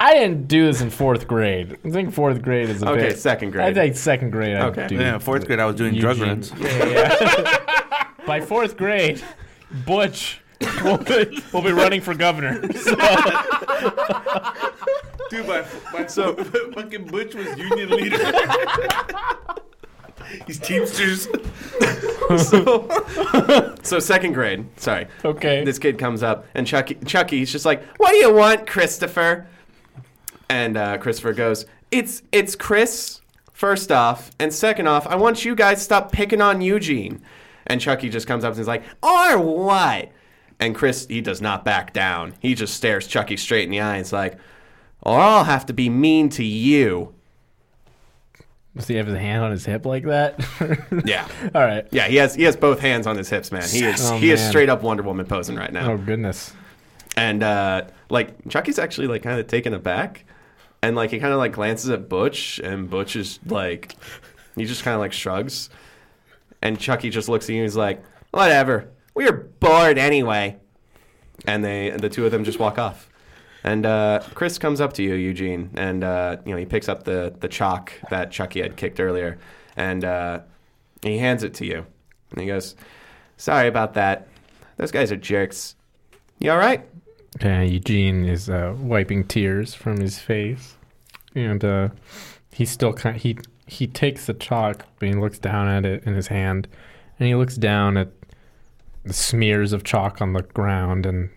I didn't do this in fourth grade. I think fourth grade is a Okay, bit. second I think second grade. I Okay. do. yeah, fourth grade, I was doing drug runs. Yeah, yeah. By fourth grade, Butch will be, will be running for governor. So, Dude, my, my so fucking Butch was union leader. He's Teamsters. So second grade. Sorry. okay. This kid comes up and Chucky Chucky he's just like, "What do you want, Christopher?" And uh, Christopher goes, "It's it's Chris. First off, and second off, I want you guys to stop picking on Eugene." And Chucky just comes up and is like, "Or what?" And Chris he does not back down. He just stares Chucky straight in the eye. and is like, "Or I'll have to be mean to you." Does he have his hand on his hip like that? Yeah. All right. Yeah, he has he has both hands on his hips, man. He is Oh, he is straight up Wonder Woman posing right now. Oh goodness. And uh, like Chucky's actually like kind of taken aback, and like he kind of like glances at Butch, and Butch is like, he just kind of like shrugs, and Chucky just looks at you and he's like, whatever, we are bored anyway. and they the two of them just walk off. And uh, Chris comes up to you, Eugene, and uh, you know he picks up the the chalk that Chucky had kicked earlier, and uh, he hands it to you, and he goes, "Sorry about that. Those guys are jerks. You all right?" Eugene is uh, wiping tears from his face, and uh, he's still kind. he he takes the chalk, but he looks down at it in his hand, and he looks down at the smears of chalk on the ground and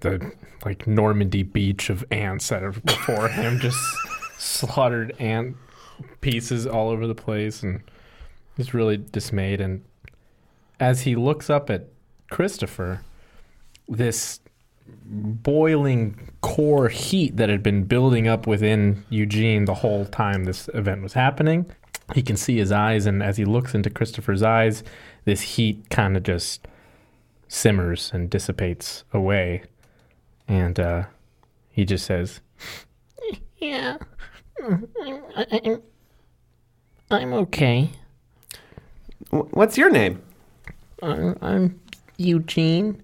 the like Normandy beach of ants that are before him, just slaughtered ant pieces all over the place, and he's really dismayed. And as he looks up at Christopher, this boiling core heat that had been building up within Eugene the whole time this event was happening. He can see his eyes, and as he looks into Christopher's eyes, this heat kind of just simmers and dissipates away. And uh, he just says, Yeah. I'm, I'm, I'm okay. What's your name? I'm, I'm Eugene.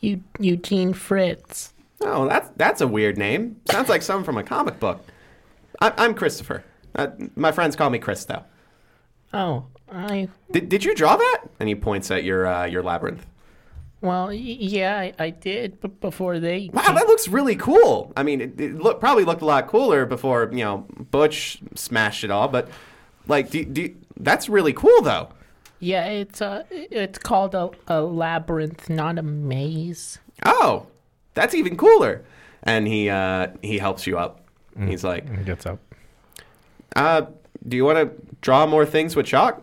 Eu- Eugene Fritz. Oh, that's that's a weird name. Sounds like something from a comic book. I, I'm Christopher. Uh, my friends call me Chris, though. Oh, I. Did, did you draw that? And he points at your uh, your labyrinth. Well, y- yeah, I, I did, but before they. Wow, that looks really cool. I mean, it, it look, probably looked a lot cooler before you know Butch smashed it all. But like, do, do, that's really cool, though. Yeah, it's uh, it's called a, a labyrinth, not a maze. Oh, that's even cooler. And he uh, he helps you up. He's like, he gets up. uh, "Do you want to draw more things with chalk?"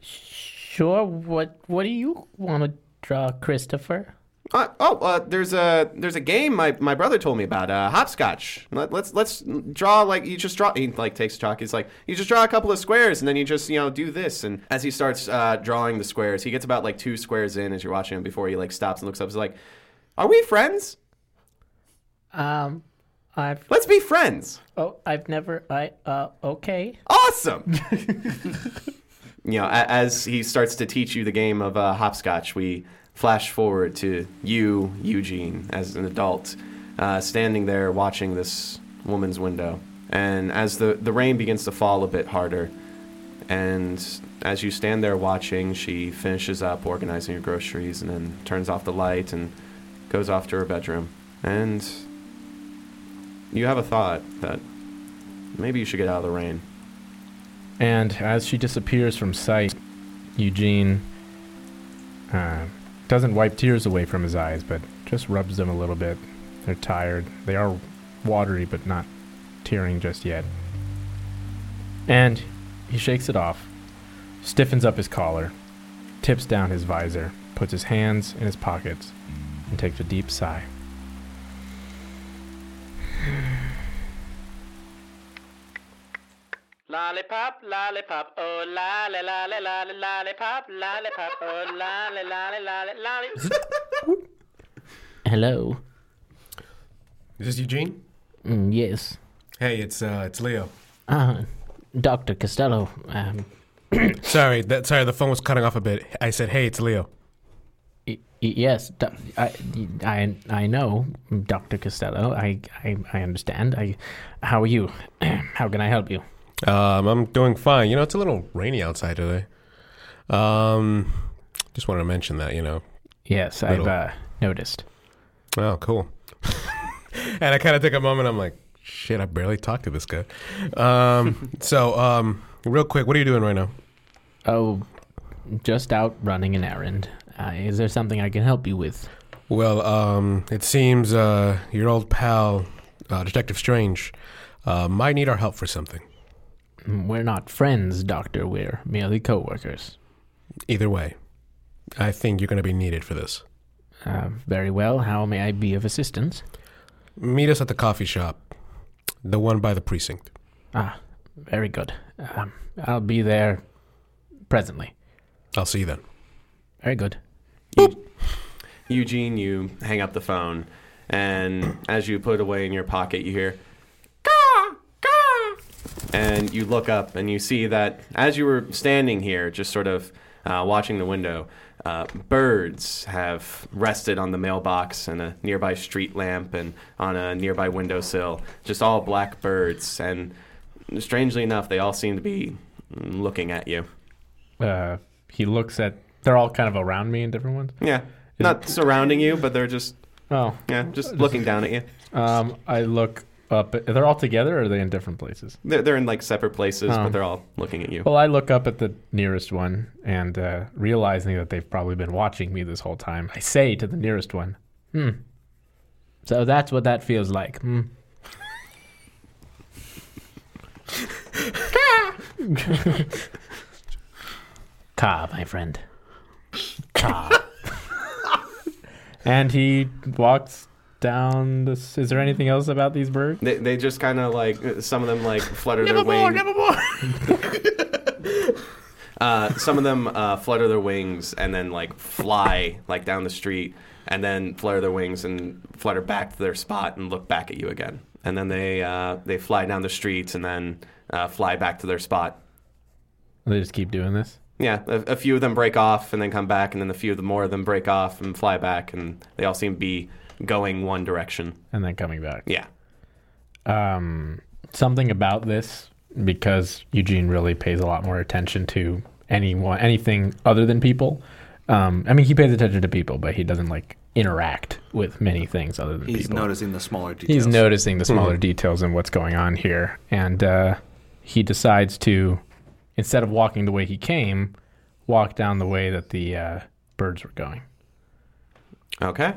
Sure. What What do you want to draw, Christopher? Uh, oh, uh, there's a there's a game my, my brother told me about. Uh, hopscotch. Let, let's let's draw like you just draw. He like takes chalk. He's like you just draw a couple of squares and then you just you know do this. And as he starts uh, drawing the squares, he gets about like two squares in as you're watching him before he like stops and looks up. He's like, "Are we friends? Um, I've Let's be friends." oh, I've never. I uh, okay. Awesome. you know, a- as he starts to teach you the game of uh, hopscotch, we flash forward to you, Eugene, as an adult, uh, standing there watching this woman's window. And as the, the rain begins to fall a bit harder, and as you stand there watching, she finishes up organizing your groceries and then turns off the light and goes off to her bedroom. And you have a thought that maybe you should get out of the rain. And as she disappears from sight, Eugene uh, doesn't wipe tears away from his eyes, but just rubs them a little bit. They're tired. They are watery, but not tearing just yet. And he shakes it off, stiffens up his collar, tips down his visor, puts his hands in his pockets, and takes a deep sigh. Lollipop, lollipop, oh lolly, lolly, lolly, lollipop, lollipop, oh lolly, lolly, lolly, lolly. Hello. Is this Eugene? Mm, yes. Hey, it's uh, it's Leo. Uh, Doctor Castello. Um, Sorry, that sorry, the phone was cutting off a bit. I said, "Hey, it's Leo." y- y- yes. Do- I, I, I know, Doctor Castello. I, I, I understand. I. How are you? how can I help you? Um, I'm doing fine. You know, it's a little rainy outside today. Um, just wanted to mention that. You know. Yes, Little. I've uh, noticed. Oh, cool. and I kind of took a moment. I'm like, shit, I barely talked to this guy. Um, so, um, real quick, what are you doing right now? Oh, just out running an errand. Uh, is there something I can help you with? Well, um, it seems uh, your old pal, uh, Detective Strange, uh, might need our help for something. We're not friends, Doctor. We're merely co-workers. Either way, I think you're going to be needed for this. Uh, very well. How may I be of assistance? Meet us at the coffee shop, the one by the precinct. Ah, very good. Um, I'll be there presently. I'll see you then. Very good. Eugene, you hang up the phone, and as you put it away in your pocket, you hear, "Caw, caw," and you look up and you see that as you were standing here, just sort of uh, watching the window, uh, birds have rested on the mailbox and a nearby street lamp and on a nearby windowsill. Just all black birds. And strangely enough, they all seem to be looking at you. Uh, he looks at. They're all kind of around me in different ones. Yeah. Not surrounding you, but they're just, Oh, yeah, just looking down at you. um, I look up. They're all together, or are they in different places? They're, they're in like separate places, Oh. but they're all looking at you. Well, I look up at the nearest one and uh, realizing that they've probably been watching me this whole time, I say to the nearest one, Hmm. So that's what that feels like. Hmm. Ka, my friend. Ka. and he walks down. This. Is there anything else about these birds? They, they just kind of like uh, some of them like flutter their wings. uh, some of them uh, flutter their wings and then like fly like down the street, and then flutter their wings and flutter back to their spot and look back at you again. And then they uh, they fly down the streets and then uh, fly back to their spot. They just keep doing this. Yeah, a, a few of them break off and then come back, and then a few of the more of them break off and fly back, and they all seem to be going one direction. And then coming back. Yeah. um, something about this because Eugene really pays a lot more attention to anyone, anything other than people. Um, I mean, he pays attention to people, but he doesn't like interact with many things other than people. He's people. noticing the smaller details. He's noticing the smaller details and what's going on here, and uh, he decides to, instead of walking the way he came, walk down the way that the uh, birds were going. Okay.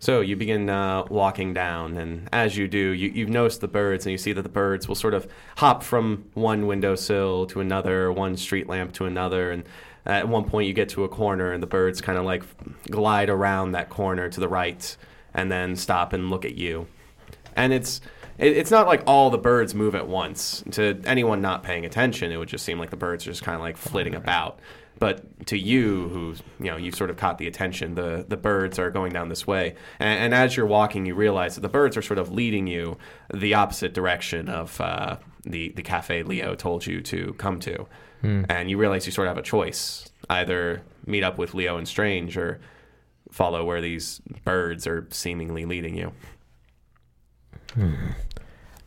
So you begin uh, walking down, and as you do, you, you've noticed the birds, and you see that the birds will sort of hop from one windowsill to another, one street lamp to another, and at one point you get to a corner, and the birds kind of like glide around that corner to the right, and then stop and look at you. And it's it, it's not like all the birds move at once. To anyone not paying attention, it would just seem like the birds are just kind of like flitting about. But to you, who you know, you've sort of caught the attention. The the birds are going down this way, and, and as you're walking, you realize that the birds are sort of leading you the opposite direction of uh, the the cafe Leo told you to come to, and you realize you sort of have a choice: either meet up with Leo and Strange, or follow where these birds are seemingly leading you.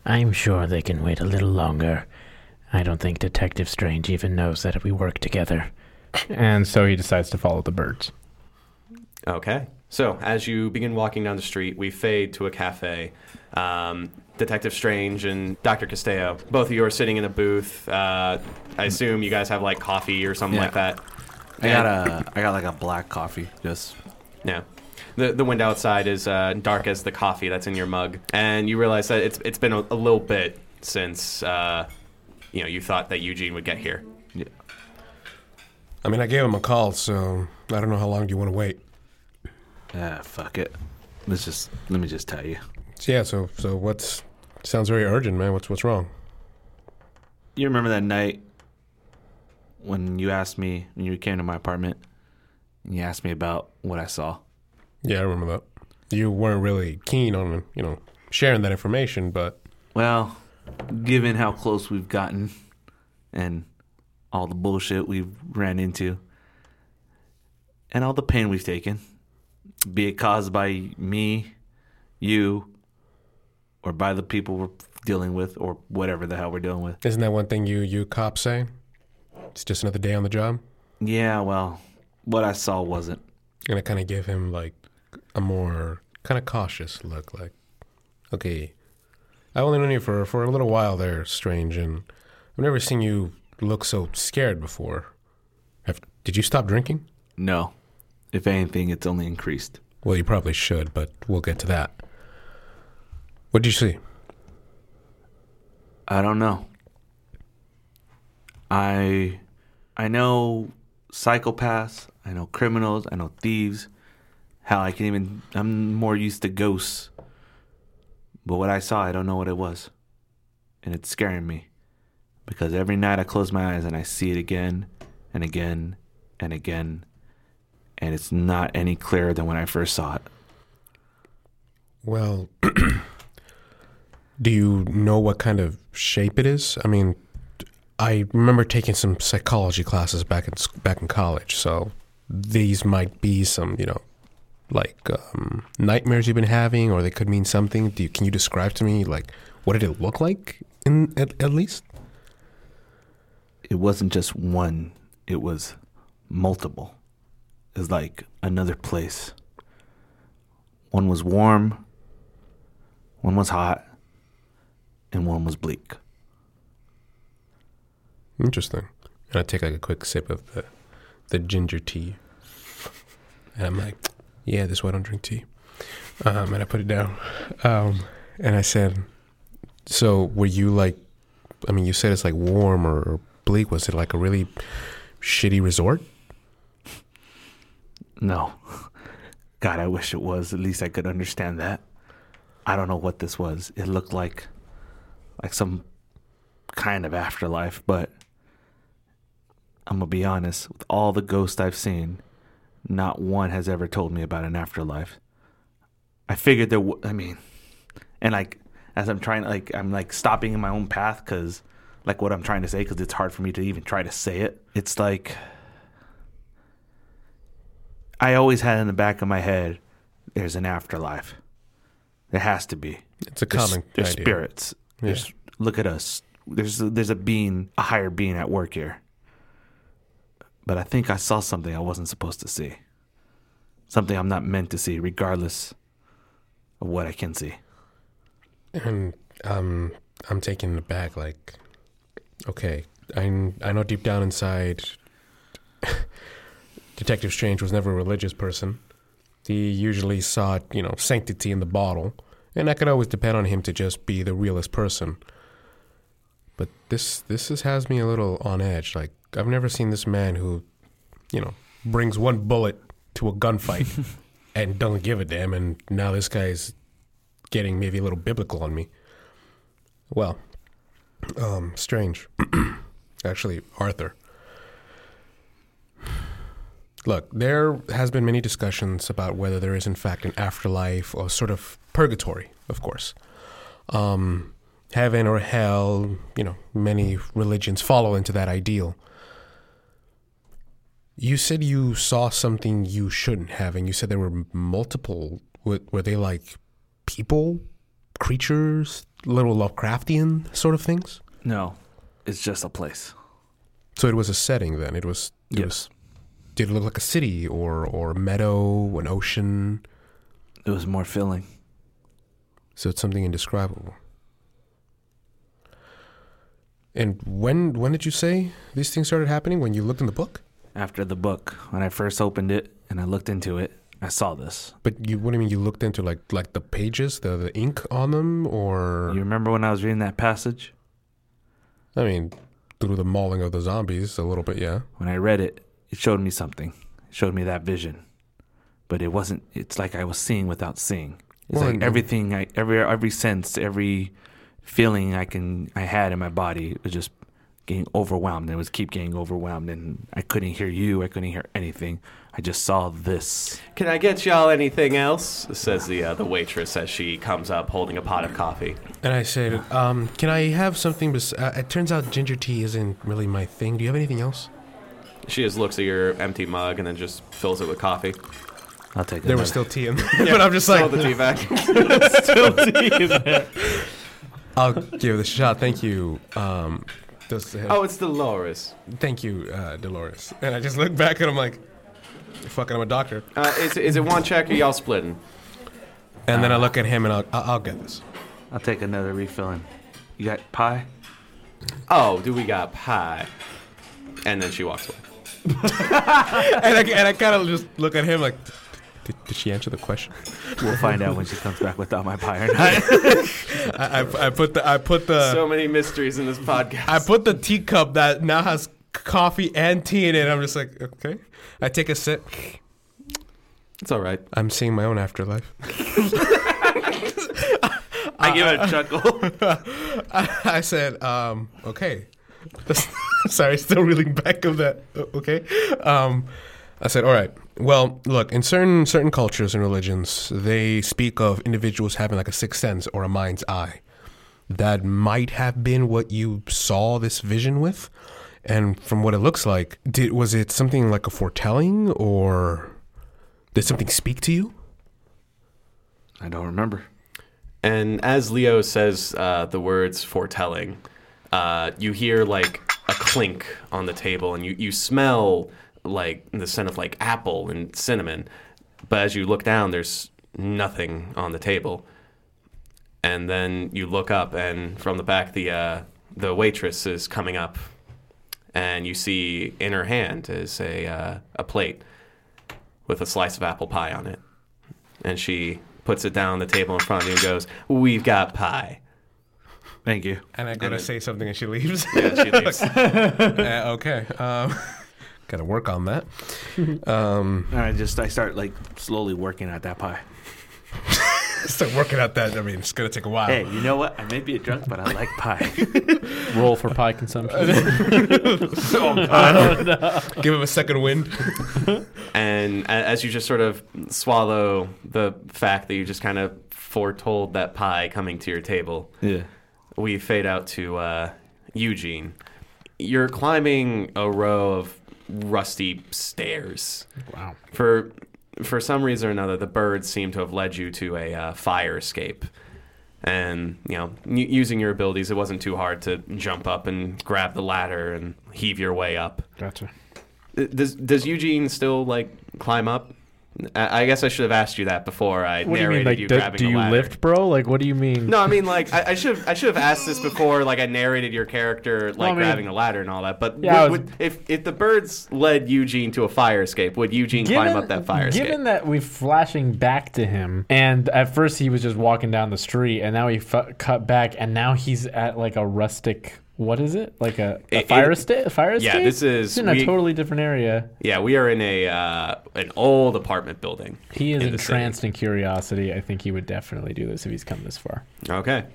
I'm sure they can wait a little longer. I don't think Detective Strange even knows that we work together. And so he decides to follow the birds. Okay. So as you begin walking down the street, we fade to a cafe. Um, Detective Strange and Dr. Castello, both of you are sitting in a booth. Uh, I assume you guys have like coffee or something Yeah. like that. I got a, I got like a black coffee. Just Yeah. The, the window outside is uh, dark as the coffee that's in your mug, and you realize that it's it's been a, a little bit since uh, you know you thought that Eugene would get here. I mean, I gave him a call, so I don't know how long do you want to wait. ah, fuck it. Let's just let me just tell you. Yeah. So so what's sounds very urgent, man. What's what's wrong? You remember that night when you asked me when you came to my apartment and you asked me about what I saw? Yeah, I remember that. You weren't really keen on you know sharing that information, but Well, given how close we've gotten and all the bullshit we've ran into and all the pain we've taken, be it caused by me, you, or by the people we're dealing with, or whatever the hell we're dealing with. isn't that one thing you you cops say? It's just another day on the job, Yeah, well, what I saw wasn't. and it kind of gave him like a more kind of cautious look. Like, okay, I've only known you for for a little while there, strange, and I've never seen you look so scared before. Have, did you stop drinking? No. If anything, it's only increased. Well, you probably should, but we'll get to that. What did you see? I don't know. I I know psychopaths, I know criminals, I know thieves. Hell, I can even I'm more used to ghosts. But what I saw, I don't know what it was. And it's scaring me. Because every night I close my eyes and I see it again and again and again. And it's not any clearer than when I first saw it. Well, do you know what kind of shape it is? I mean, I remember taking some psychology classes back in back in college. So, these might be some, you know, like um, nightmares you've been having, or they could mean something. Do you, can you describe to me like what did it look like in at, at least? It wasn't just one, it was multiple. It's like another place. One was warm, one was hot, and one was bleak. Interesting. And I take like a quick sip of the the ginger tea, and I'm like, "Yeah, this is why I don't drink tea." Um, and I put it down, um, and I said, "So were you like? I mean, you said it's like warm or, or bleak. Was it like a really shitty resort?" No. God, I wish it was. At least I could understand that. I don't know what this was. It looked like like some kind of afterlife, but I'm gonna be honest, with all the ghosts I've seen, not one has ever told me about an afterlife. I figured there w- I mean, and like as I'm trying like I'm like stopping in my own path cuz like what I'm trying to say cuz it's hard for me to even try to say it. It's like I always had in the back of my head there's an afterlife. There has to be. It's a There's, common there's idea. spirits. There's look at us. There's a, there's a being, a higher being at work here. But I think I saw something I wasn't supposed to see. Something I'm not meant to see, regardless of what I can see. And um, I'm taken aback. Like, okay, I I know deep down inside, Detective Strange was never a religious person. He usually sought, you know, sanctity in the bottle, and I could always depend on him to just be the realest person. But this this is, has me a little on edge. Like I've never seen this man who, you know, brings one bullet to a gunfight and doesn't give a damn. And now this guy's getting maybe a little biblical on me. Well, um, strange. Actually, Arthur. Look, there has been many discussions about whether there is in fact an afterlife or sort of purgatory, of course. Um, heaven or hell, you know, many religions follow into that ideal. You said you saw something you shouldn't have, and you said there were multiple. Were, were they like people, creatures, little Lovecraftian sort of things? No, it's just a place. So it was a setting then. It was. It Yes. was did it look like a city or or a meadow, an ocean? It was more filling. So it's something indescribable. And when when did you say these things started happening? When you looked in the book? After the book, when I first opened it and I looked into it, I saw this. But you what do you mean you looked into like like the pages, the the ink on them, or You remember when I was reading that passage? I mean through the mauling of the zombies a little bit, yeah. when I read it, it showed me something. It showed me that vision. But it wasn't it's like I was seeing without seeing. It's Well, like and- everything I every every sense, every feeling I can I had in my body was just getting overwhelmed and it was keep getting overwhelmed and I couldn't hear you, I couldn't hear anything. I just saw this. Can I get y'all anything else? Says the uh, the waitress as she comes up holding a pot of coffee. And I say, um, "Can I have something?" Bes- uh, it turns out ginger tea isn't really my thing. Do you have anything else? She just looks at your empty mug and then just fills it with coffee. I'll take it. There was still tea in there, but I'm just like, Fill the tea bag. I'll give it a shot. Thank you. Um, does it have- oh, it's Dolores. thank you, uh, Dolores. And I just look back and I'm like, fucking, I'm a doctor. Uh, is, is it one check or y'all splitting? And then I look at him and I'll, I'll, I'll get this. I'll take another refilling. You got pie? Oh, do we got pie? And then she walks away. And I, and I kind of just look at him like, did, did she answer the question? We'll find out when she comes back without my pie or not. I, I, I put the I put the so many mysteries in this podcast. I put the teacup that now has coffee and tea in it. I'm just like, okay. I take a sip. it's all right. I'm seeing my own afterlife. I give it a chuckle. I said, um, okay. Sorry, still reeling back of that. Okay. Um, I said, all right. Well, look, in certain certain cultures and religions, they speak of individuals having like a sixth sense or a mind's eye. That might have been what you saw this vision with. And from what it looks like, did was it something like a foretelling, or did something speak to you? I don't remember. And as Leo says uh, the words foretelling, uh, you hear like a clink on the table, and you, you smell like the scent of like apple and cinnamon. But as you look down, there's nothing on the table. And then you look up, and from the back, the uh, the waitress is coming up, and you see in her hand is a uh, a plate with a slice of apple pie on it, and she puts it down on the table in front of you and goes, "We've got pie." Thank you. And I gotta say something, and she leaves. Yeah, she leaves. Uh, okay. Um, gotta work on that. Um, And I just I start like slowly working at that pie. start working out that. I mean, it's gonna take a while. Hey, you know what? I may be a drunk, but I like pie. Roll for pie consumption. Give him a second wind. And a- as you just sort of swallow the fact that you just kind of foretold that pie coming to your table, yeah. we fade out to uh, Eugene. You're climbing a row of rusty stairs. wow. For for some reason or another, the birds seem to have led you to a uh, fire escape. And you know, u- using your abilities, it wasn't too hard to jump up and grab the ladder and heave your way up. Gotcha. Uh, Does Does Eugene still like climb up? I I guess I should have asked you that before I What do you narrated mean? Like, you do, grabbing do you ladder. lift, bro? Like, what do you mean? No, I mean like I, I should have I should have asked this before like I narrated your character like I mean- grabbing a ladder and all that. But Yeah, would, was- would, if if the birds led Eugene to a fire escape, would Eugene climb up that fire escape? Given that we're flashing back to him, and at first he was just walking down the street, and now he cut back, and now he's at like a rustic. What is it? Like a, a It- fire escape? Fire Yeah, escape? this is- He's in a totally different area. Yeah, we are in a uh, an old apartment building. He is in the city. entranced in curiosity. I think he would definitely do this if he's come this far. Okay.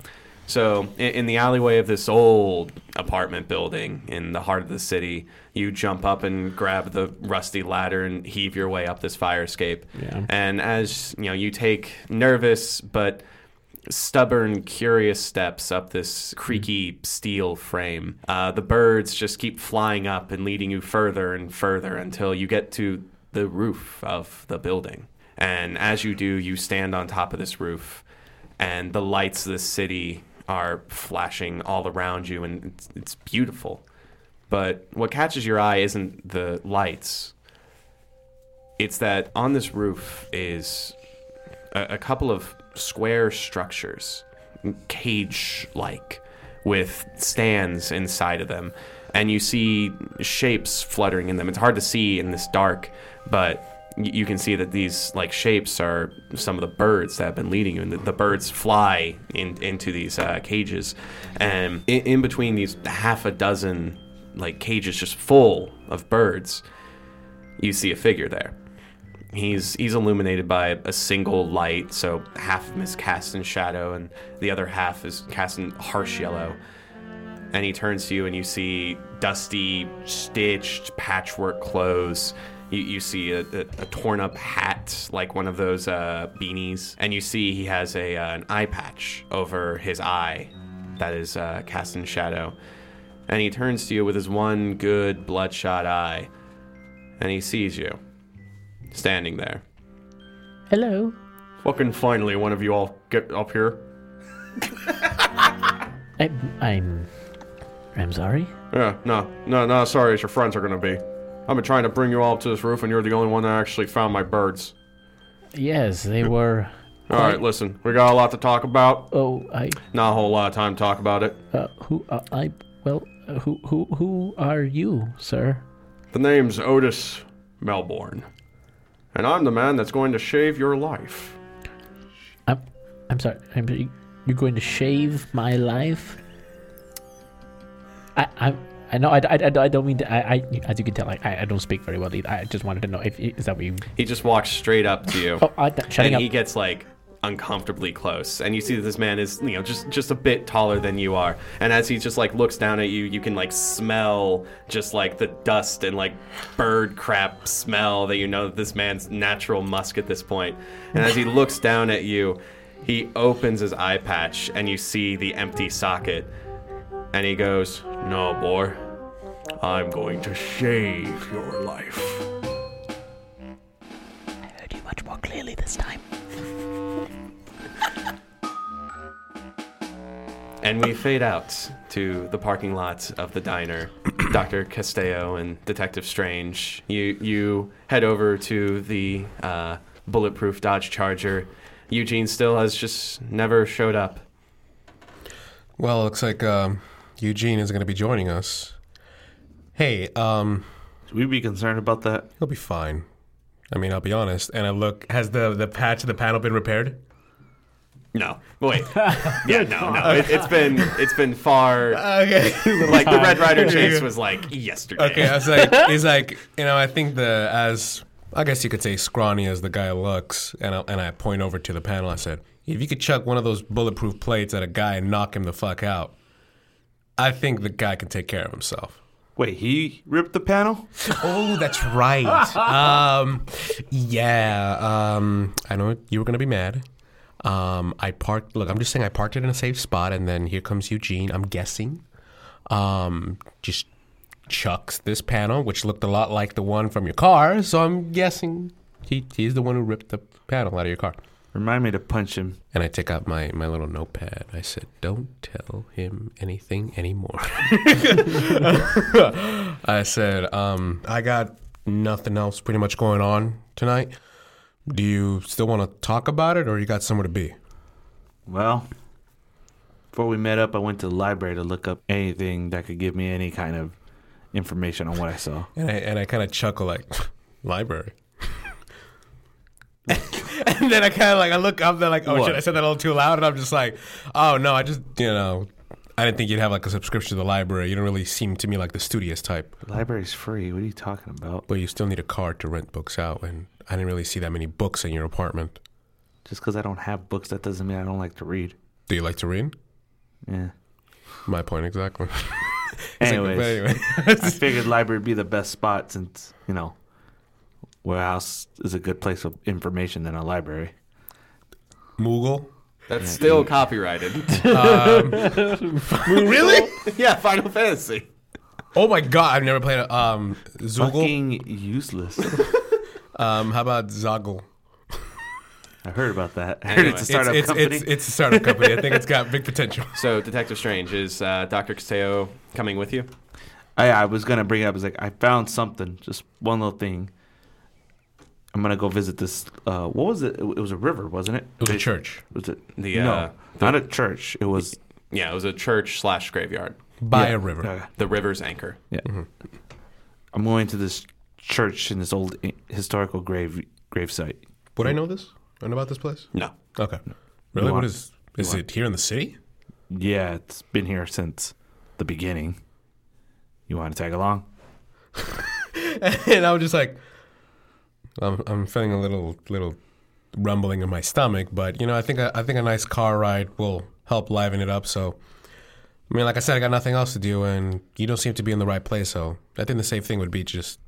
So, in, in the alleyway of this old apartment building in the heart of the city, you jump up and grab the rusty ladder and heave your way up this fire escape. Yeah. And as you know, you take nervous but stubborn, curious steps up this creaky steel frame. Uh, the birds just keep flying up and leading you further and further until you get to the roof of the building. And as you do, you stand on top of this roof, and the lights of the city are flashing all around you, and it's, it's beautiful. But what catches your eye isn't the lights. It's that on this roof is a, a couple of square structures, cage like, with stands inside of them. And you see shapes fluttering in them. It's hard to see in this dark, but you can see that these like shapes are some of the birds that have been leading you, and the, the birds fly in, into these uh, cages, and in, in between these half a dozen like cages just full of birds, you see a figure there. He's he's illuminated by a single light, so half of him is cast in shadow, and the other half is cast in harsh yellow. And he turns to you, and you see dusty, stitched patchwork clothes. You, you see a, a, a torn up hat, like one of those uh, beanies, and you see he has a uh, an eye patch over his eye that is uh, cast in shadow. And he turns to you with his one good bloodshot eye, and he sees you standing there. Hello. Fucking finally, one of you all get up here. I, I'm. I'm sorry. Yeah, no, no, no, sorry, as your friends are gonna be. I've been trying to bring you all up to this roof, and you're the only one that actually found my birds. Yes, they were. All right, listen, we got a lot to talk about. Oh, I. Not a whole lot of time to talk about it. Uh, who? Uh, I. Well, uh, who? Who? Who are you, sir? The name's Otis Melbourne, and I'm the man that's going to shave your life. I'm. I'm sorry. I'm. You're going to shave my life. I. I. I know. I, I, I don't mean to. I, I. As you can tell, I. I don't speak very well. Either. I just wanted to know if is that what you. He just walks straight up to you. Oh, I, shutting and up. he gets like uncomfortably close. And you see that this man is you know just just a bit taller than you are. And as he just like looks down at you you can like smell just like the dust and like bird crap smell that you know that this man's natural musk at this point. And as he looks down at you he opens his eye patch and you see the empty socket. And he goes no boy. I'm going to save your life. I heard you much more clearly this time. And we fade out to the parking lot of the diner. Dr. Castello and Detective Strange, you you head over to the uh, bulletproof Dodge Charger. Eugene still has just never showed up. Well, it looks like um, Eugene is going to be joining us. Hey, um, Should we be concerned about that? he'll be fine. I mean, I'll be honest. And I look, has the the patch of the panel been repaired? No, wait, yeah, no, no. It, it's been it's been far. Okay. Like the Red Rider chase was like yesterday. Okay, I was like, he's like, you know, I think the as I guess you could say scrawny as the guy looks, and I, and I point over to the panel. I said, if you could chuck one of those bulletproof plates at a guy and knock him the fuck out, I think the guy can take care of himself. Wait, he ripped the panel? Oh, that's right. um, yeah. Um, I know you were gonna be mad. Um, I parked. Look, I'm just saying I parked it in a safe spot, and then here comes Eugene. I'm guessing. Um, just chucks this panel, which looked a lot like the one from your car. So I'm guessing he he's the one who ripped the panel out of your car. Remind me to punch him. And I take out my, my little notepad. I said, Don't tell him anything anymore. I said, um, I got nothing else pretty much going on tonight. Do you still want to talk about it or you got somewhere to be? Well, before we met up, I went to the library to look up anything that could give me any kind of information on what I saw. And I, and I kind of chuckle like, Library. and then I kind of like, I look up, they're like, oh What? shit, I said that a little too loud. And I'm just like, oh no, I just, you know, I didn't think you'd have like a subscription to the library. You don't really seem to me like the studious type. The library's free. What are you talking about? But you still need a card to rent books out, and I didn't really see that many books in your apartment. Just because I don't have books, that doesn't mean I don't like to read. Do you like to read? Yeah. My point exactly. It's like, Anyways, anyway. I figured library would be the best spot since, you know, warehouse is a good place of information than a library. Moogle. That's still copyrighted. really? yeah, Final Fantasy. Oh my god, I've never played a um Zoogle. Fucking useless. Um, how about Zoggle? I heard about that. I heard Anyway. it's a startup it's, company. it's, it's a startup company. I think it's got big potential. So, Detective Strange, is uh, Dr. Castello coming with you? I, I was gonna bring it up. It's like I found something, just one little thing. I'm gonna go visit this. Uh, what was it? It was a river, wasn't it? It was a church Was it? The, no, uh, not a church. It was. Yeah, it was a church slash graveyard. by Yeah. a river. Uh, The river's anchor. yeah. I'm going to this church in this old historical grave grave site. Would I know this? I know about this place? No. Okay. Really? What is? Is it here in the city? Yeah, it's been here since the beginning. You want to tag along? and I was just like, I'm, I'm feeling a little little rumbling in my stomach, but you know, I think a, I think a nice car ride will help liven it up. So, I mean, like I said, I got nothing else to do, and you don't seem to be in the right place. So, I think the safe thing would be just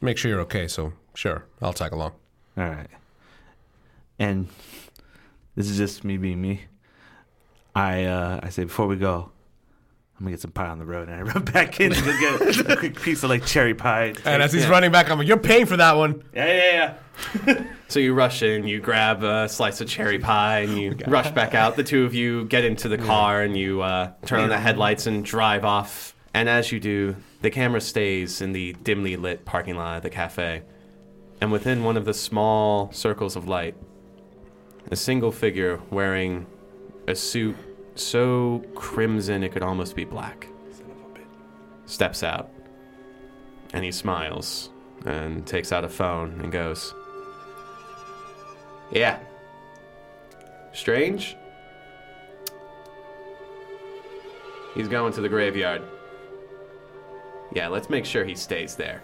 make sure you're okay. So, sure, I'll tag along. All right. And this is just me being me. I uh, I say before we go, I'm gonna get some pie on the road, and I run back in to go get a quick piece of like cherry pie. And as he's yeah. running back, I'm like, "You're paying for that one." yeah, yeah, yeah. So you rush in, you grab a slice of cherry pie, and you rush back out. The two of you get into the car, and you uh, turn on the headlights and drive off. And as you do, the camera stays in the dimly lit parking lot of the cafe. And within one of the small circles of light, a single figure wearing a suit so crimson it could almost be black steps out. And he smiles and takes out a phone and goes, yeah. Strange? He's going to the graveyard. Yeah, let's make sure he stays there.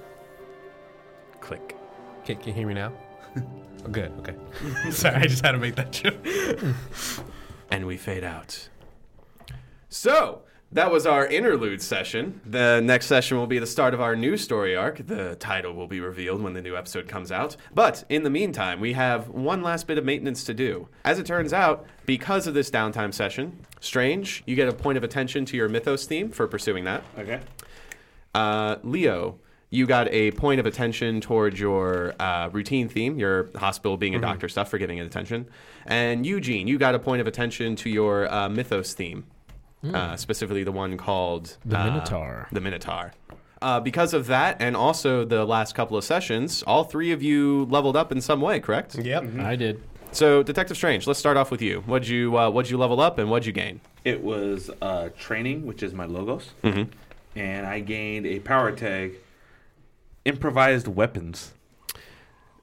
Click. Can, can you hear me now? oh, good. Okay. Sorry, I just had to make that joke. And we fade out. So, that was our interlude session. The next session will be the start of our new story arc. The title will be revealed when the new episode comes out. But in the meantime, we have one last bit of maintenance to do. As it turns out, because of this downtime session, Strange, you get a point of attention to your Mythos theme for pursuing that. Okay. Uh, Leo, you got a point of attention towards your uh, routine theme, your hospital being a doctor stuff for giving it attention. And Eugene, you got a point of attention to your uh, mythos theme, uh, specifically the one called The uh, Minotaur. The Minotaur. Uh, because of that, and also the last couple of sessions, all three of you leveled up in some way, correct? Yep. I did. So, Detective Strange, let's start off with you. What'd you uh, What'd you level up, and what'd you gain? It was uh, training, which is my logos, Mhm. And I gained a power tag, improvised weapons.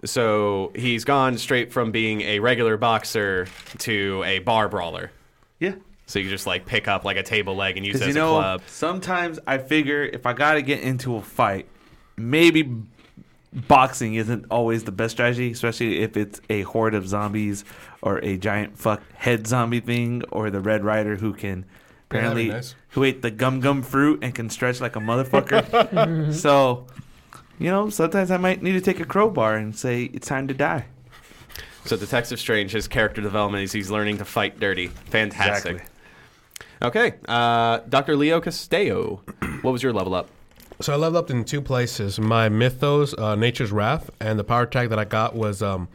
So he's gone straight from being a regular boxer to a bar brawler. Yeah, So you just like pick up like a table leg and use it as you a know club. sometimes I figure if I gotta get into a fight, maybe boxing isn't always the best strategy, especially if it's a horde of zombies or a giant fuck head zombie thing or the Red Rider who can Yeah, apparently nice. who ate the gum gum fruit and can stretch like a motherfucker. so, you know, sometimes I might need to take a crowbar and say it's time to die. So Detective Strange, his character development is he's learning to fight dirty. Fantastic. Exactly. Okay, uh, Dr. Leo Castello, what was your level up? So I leveled up in two places. My Mythos, uh, Nature's Wrath, and the power tag that I got was um,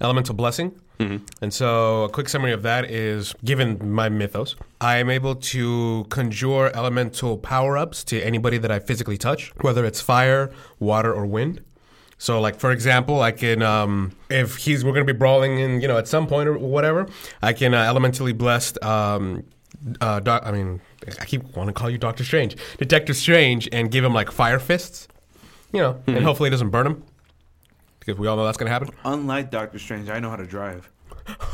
Elemental Blessing. And so a quick summary of that is, given my Mythos, I am able to conjure elemental power-ups to anybody that I physically touch, whether it's fire, water, or wind. So, like for example, I can um, if he's we're gonna be brawling in you know at some point or whatever, I can uh, elementally blessed. Um, uh, doc, I mean, I keep want to call you Doctor Strange, Detective Strange, and give him like fire fists, you know, and hopefully it doesn't burn him because we all know that's gonna happen. Unlike Doctor Strange, I know how to drive.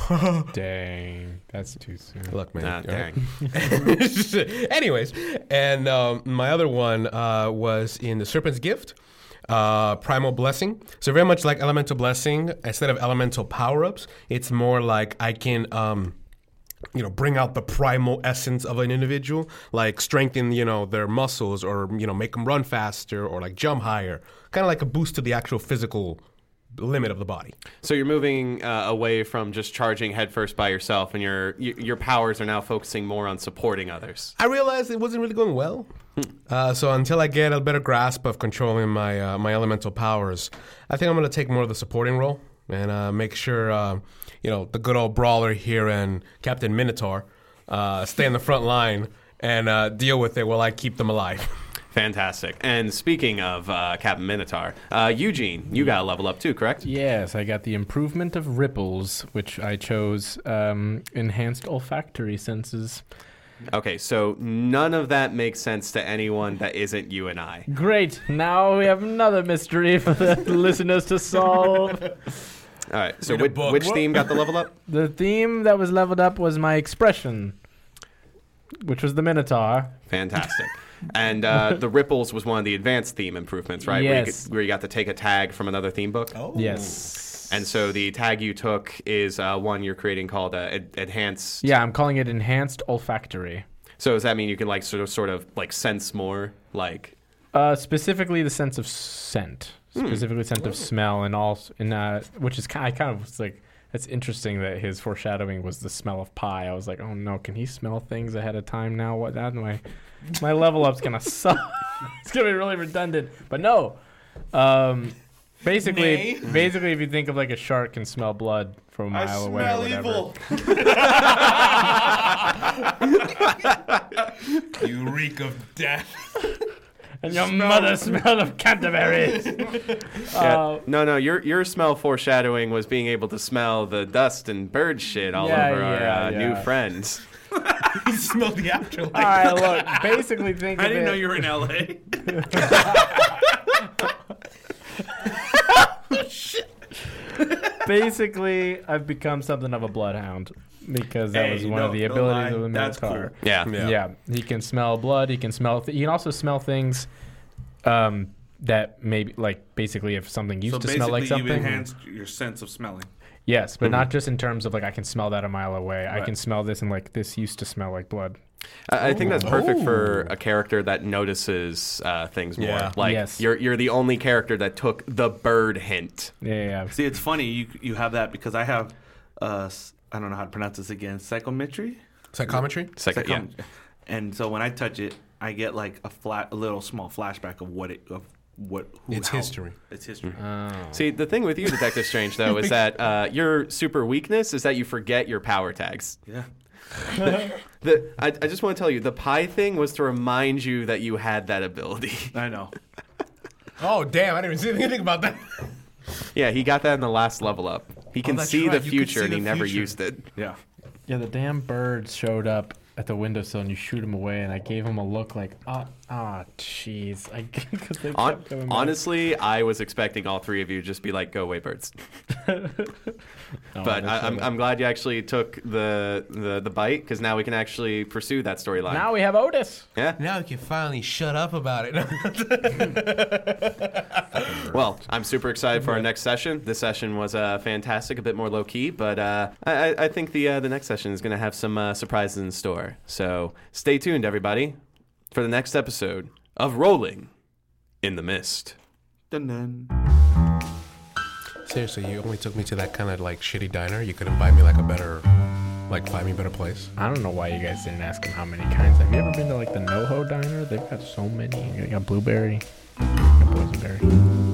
Dang, that's too soon. Look, man. Ah, all dang. right? Anyways, and um, my other one uh, was in the Serpent's Gift, uh, Primal Blessing. So very much like Elemental Blessing, instead of elemental power ups, it's more like I can. Um, you know, bring out the primal essence of an individual, like strengthen, you know, their muscles or, you know, make them run faster or like jump higher. Kind of like a boost to the actual physical limit of the body. So you're moving uh, away from just charging headfirst by yourself, and your your powers are now focusing more on supporting others. I realized it wasn't really going well. Uh, so until I get a better grasp of controlling my uh, my elemental powers, I think I'm going to take more of the supporting role and uh, make sure uh, you know the good old brawler here and Captain Minotaur uh, stay in the front line and uh, deal with it while I keep them alive. Fantastic. And speaking of uh, Captain Minotaur, uh, Eugene, you got a level up too, correct? Yes, I got the improvement of ripples, which I chose um, enhanced olfactory senses. Okay, so none of that makes sense to anyone that isn't you and I. Great. Now we have another mystery for the listeners to solve. All right, so which, which theme got the level up? The theme that was leveled up was my expression, which was the Minotaur. Fantastic. And uh, the ripples was one of the advanced theme improvements, right? Where you, Yes. could, where you got to take a tag from another theme book. Oh. Yes. And so the tag you took is uh, one you're creating called uh, Ad- enhanced. Yeah, I'm calling it enhanced olfactory. So does that mean you can like sort of sort of like sense more, like Uh, specifically, the sense of scent, specifically the scent of smell, and all, and uh, which is kind. I kind of was like, that's interesting that his foreshadowing was the smell of pie. I was like, oh no, can he smell things ahead of time now? What that my my level up's gonna suck. it's gonna be really redundant, but no. Um, basically, basically, if you think of like a shark can smell blood from a mile away or whatever. you reek of death. And your mother smelled of Canterbury. Uh, no, no. Your your smell foreshadowing was being able to smell the dust and bird shit all Yeah, over our yeah, uh, new friends. you smell the afterlife. all right, look. Basically, think. I of didn't it- know you were in LA. basically, I've become something of a bloodhound because that was Hey, one of the no abilities lie, of the that's Minotaur. cool. Yeah. Yeah. Yeah. he can smell blood. He can smell. Th- he can also smell things um, that maybe like basically if something used so to smell like something. you've something. enhanced your sense of smelling. Yes, but not just in terms of like I can smell that a mile away. I can smell this and like this used to smell like blood. I, I think that's perfect for a character that notices uh, things more. Yeah. Like Yes. you're you're the only character that took the bird hint. Yeah, yeah. yeah. See, it's funny you you have that because I have uh s- I don't know how to pronounce this again psychometry. Psychometry? Second, yeah. And so when I touch it, I get like a flat, a little small flashback of what it of what who, It's how- history. It's history. Oh. See, the thing with you, Detective Strange, though, is that uh, your super weakness is that you forget your power tags. Yeah. The, I, I just want to tell you, the pie thing was to remind you that you had that ability. I know. Oh damn! I didn't even see anything about that. Yeah, he got that in the last level up. He can that's see right, the you future, see and he the never future. used it. Yeah. Yeah, the damn birds showed up at the windowsill and you shoot him away, and I gave him a look like, ah, ah, jeez. I because they Hon- kept coming back. honestly, I was expecting all three of you to just be like, "Go away, birds." Oh, but I, showed I'm. I'm glad you actually took the the, the bite because now we can actually pursue that storyline. now we have Otis. yeah. Now we can finally shut up about it. Well, I'm super excited for our next session. This session was uh, fantastic, a bit more low key, but uh, I, I- I think the uh, the next session is going to have some uh, surprises in store. So stay tuned, everybody, for the next episode of Rolling in the Mist. Dun dun. Seriously, you only took me to that kind of like shitty diner. You couldn't buy me like a better, like find me a better place. I don't know why you guys didn't ask him how many kinds. Have you ever been to like the NoHo diner? They've got so many. You got blueberry, you got boysenberry, green apple.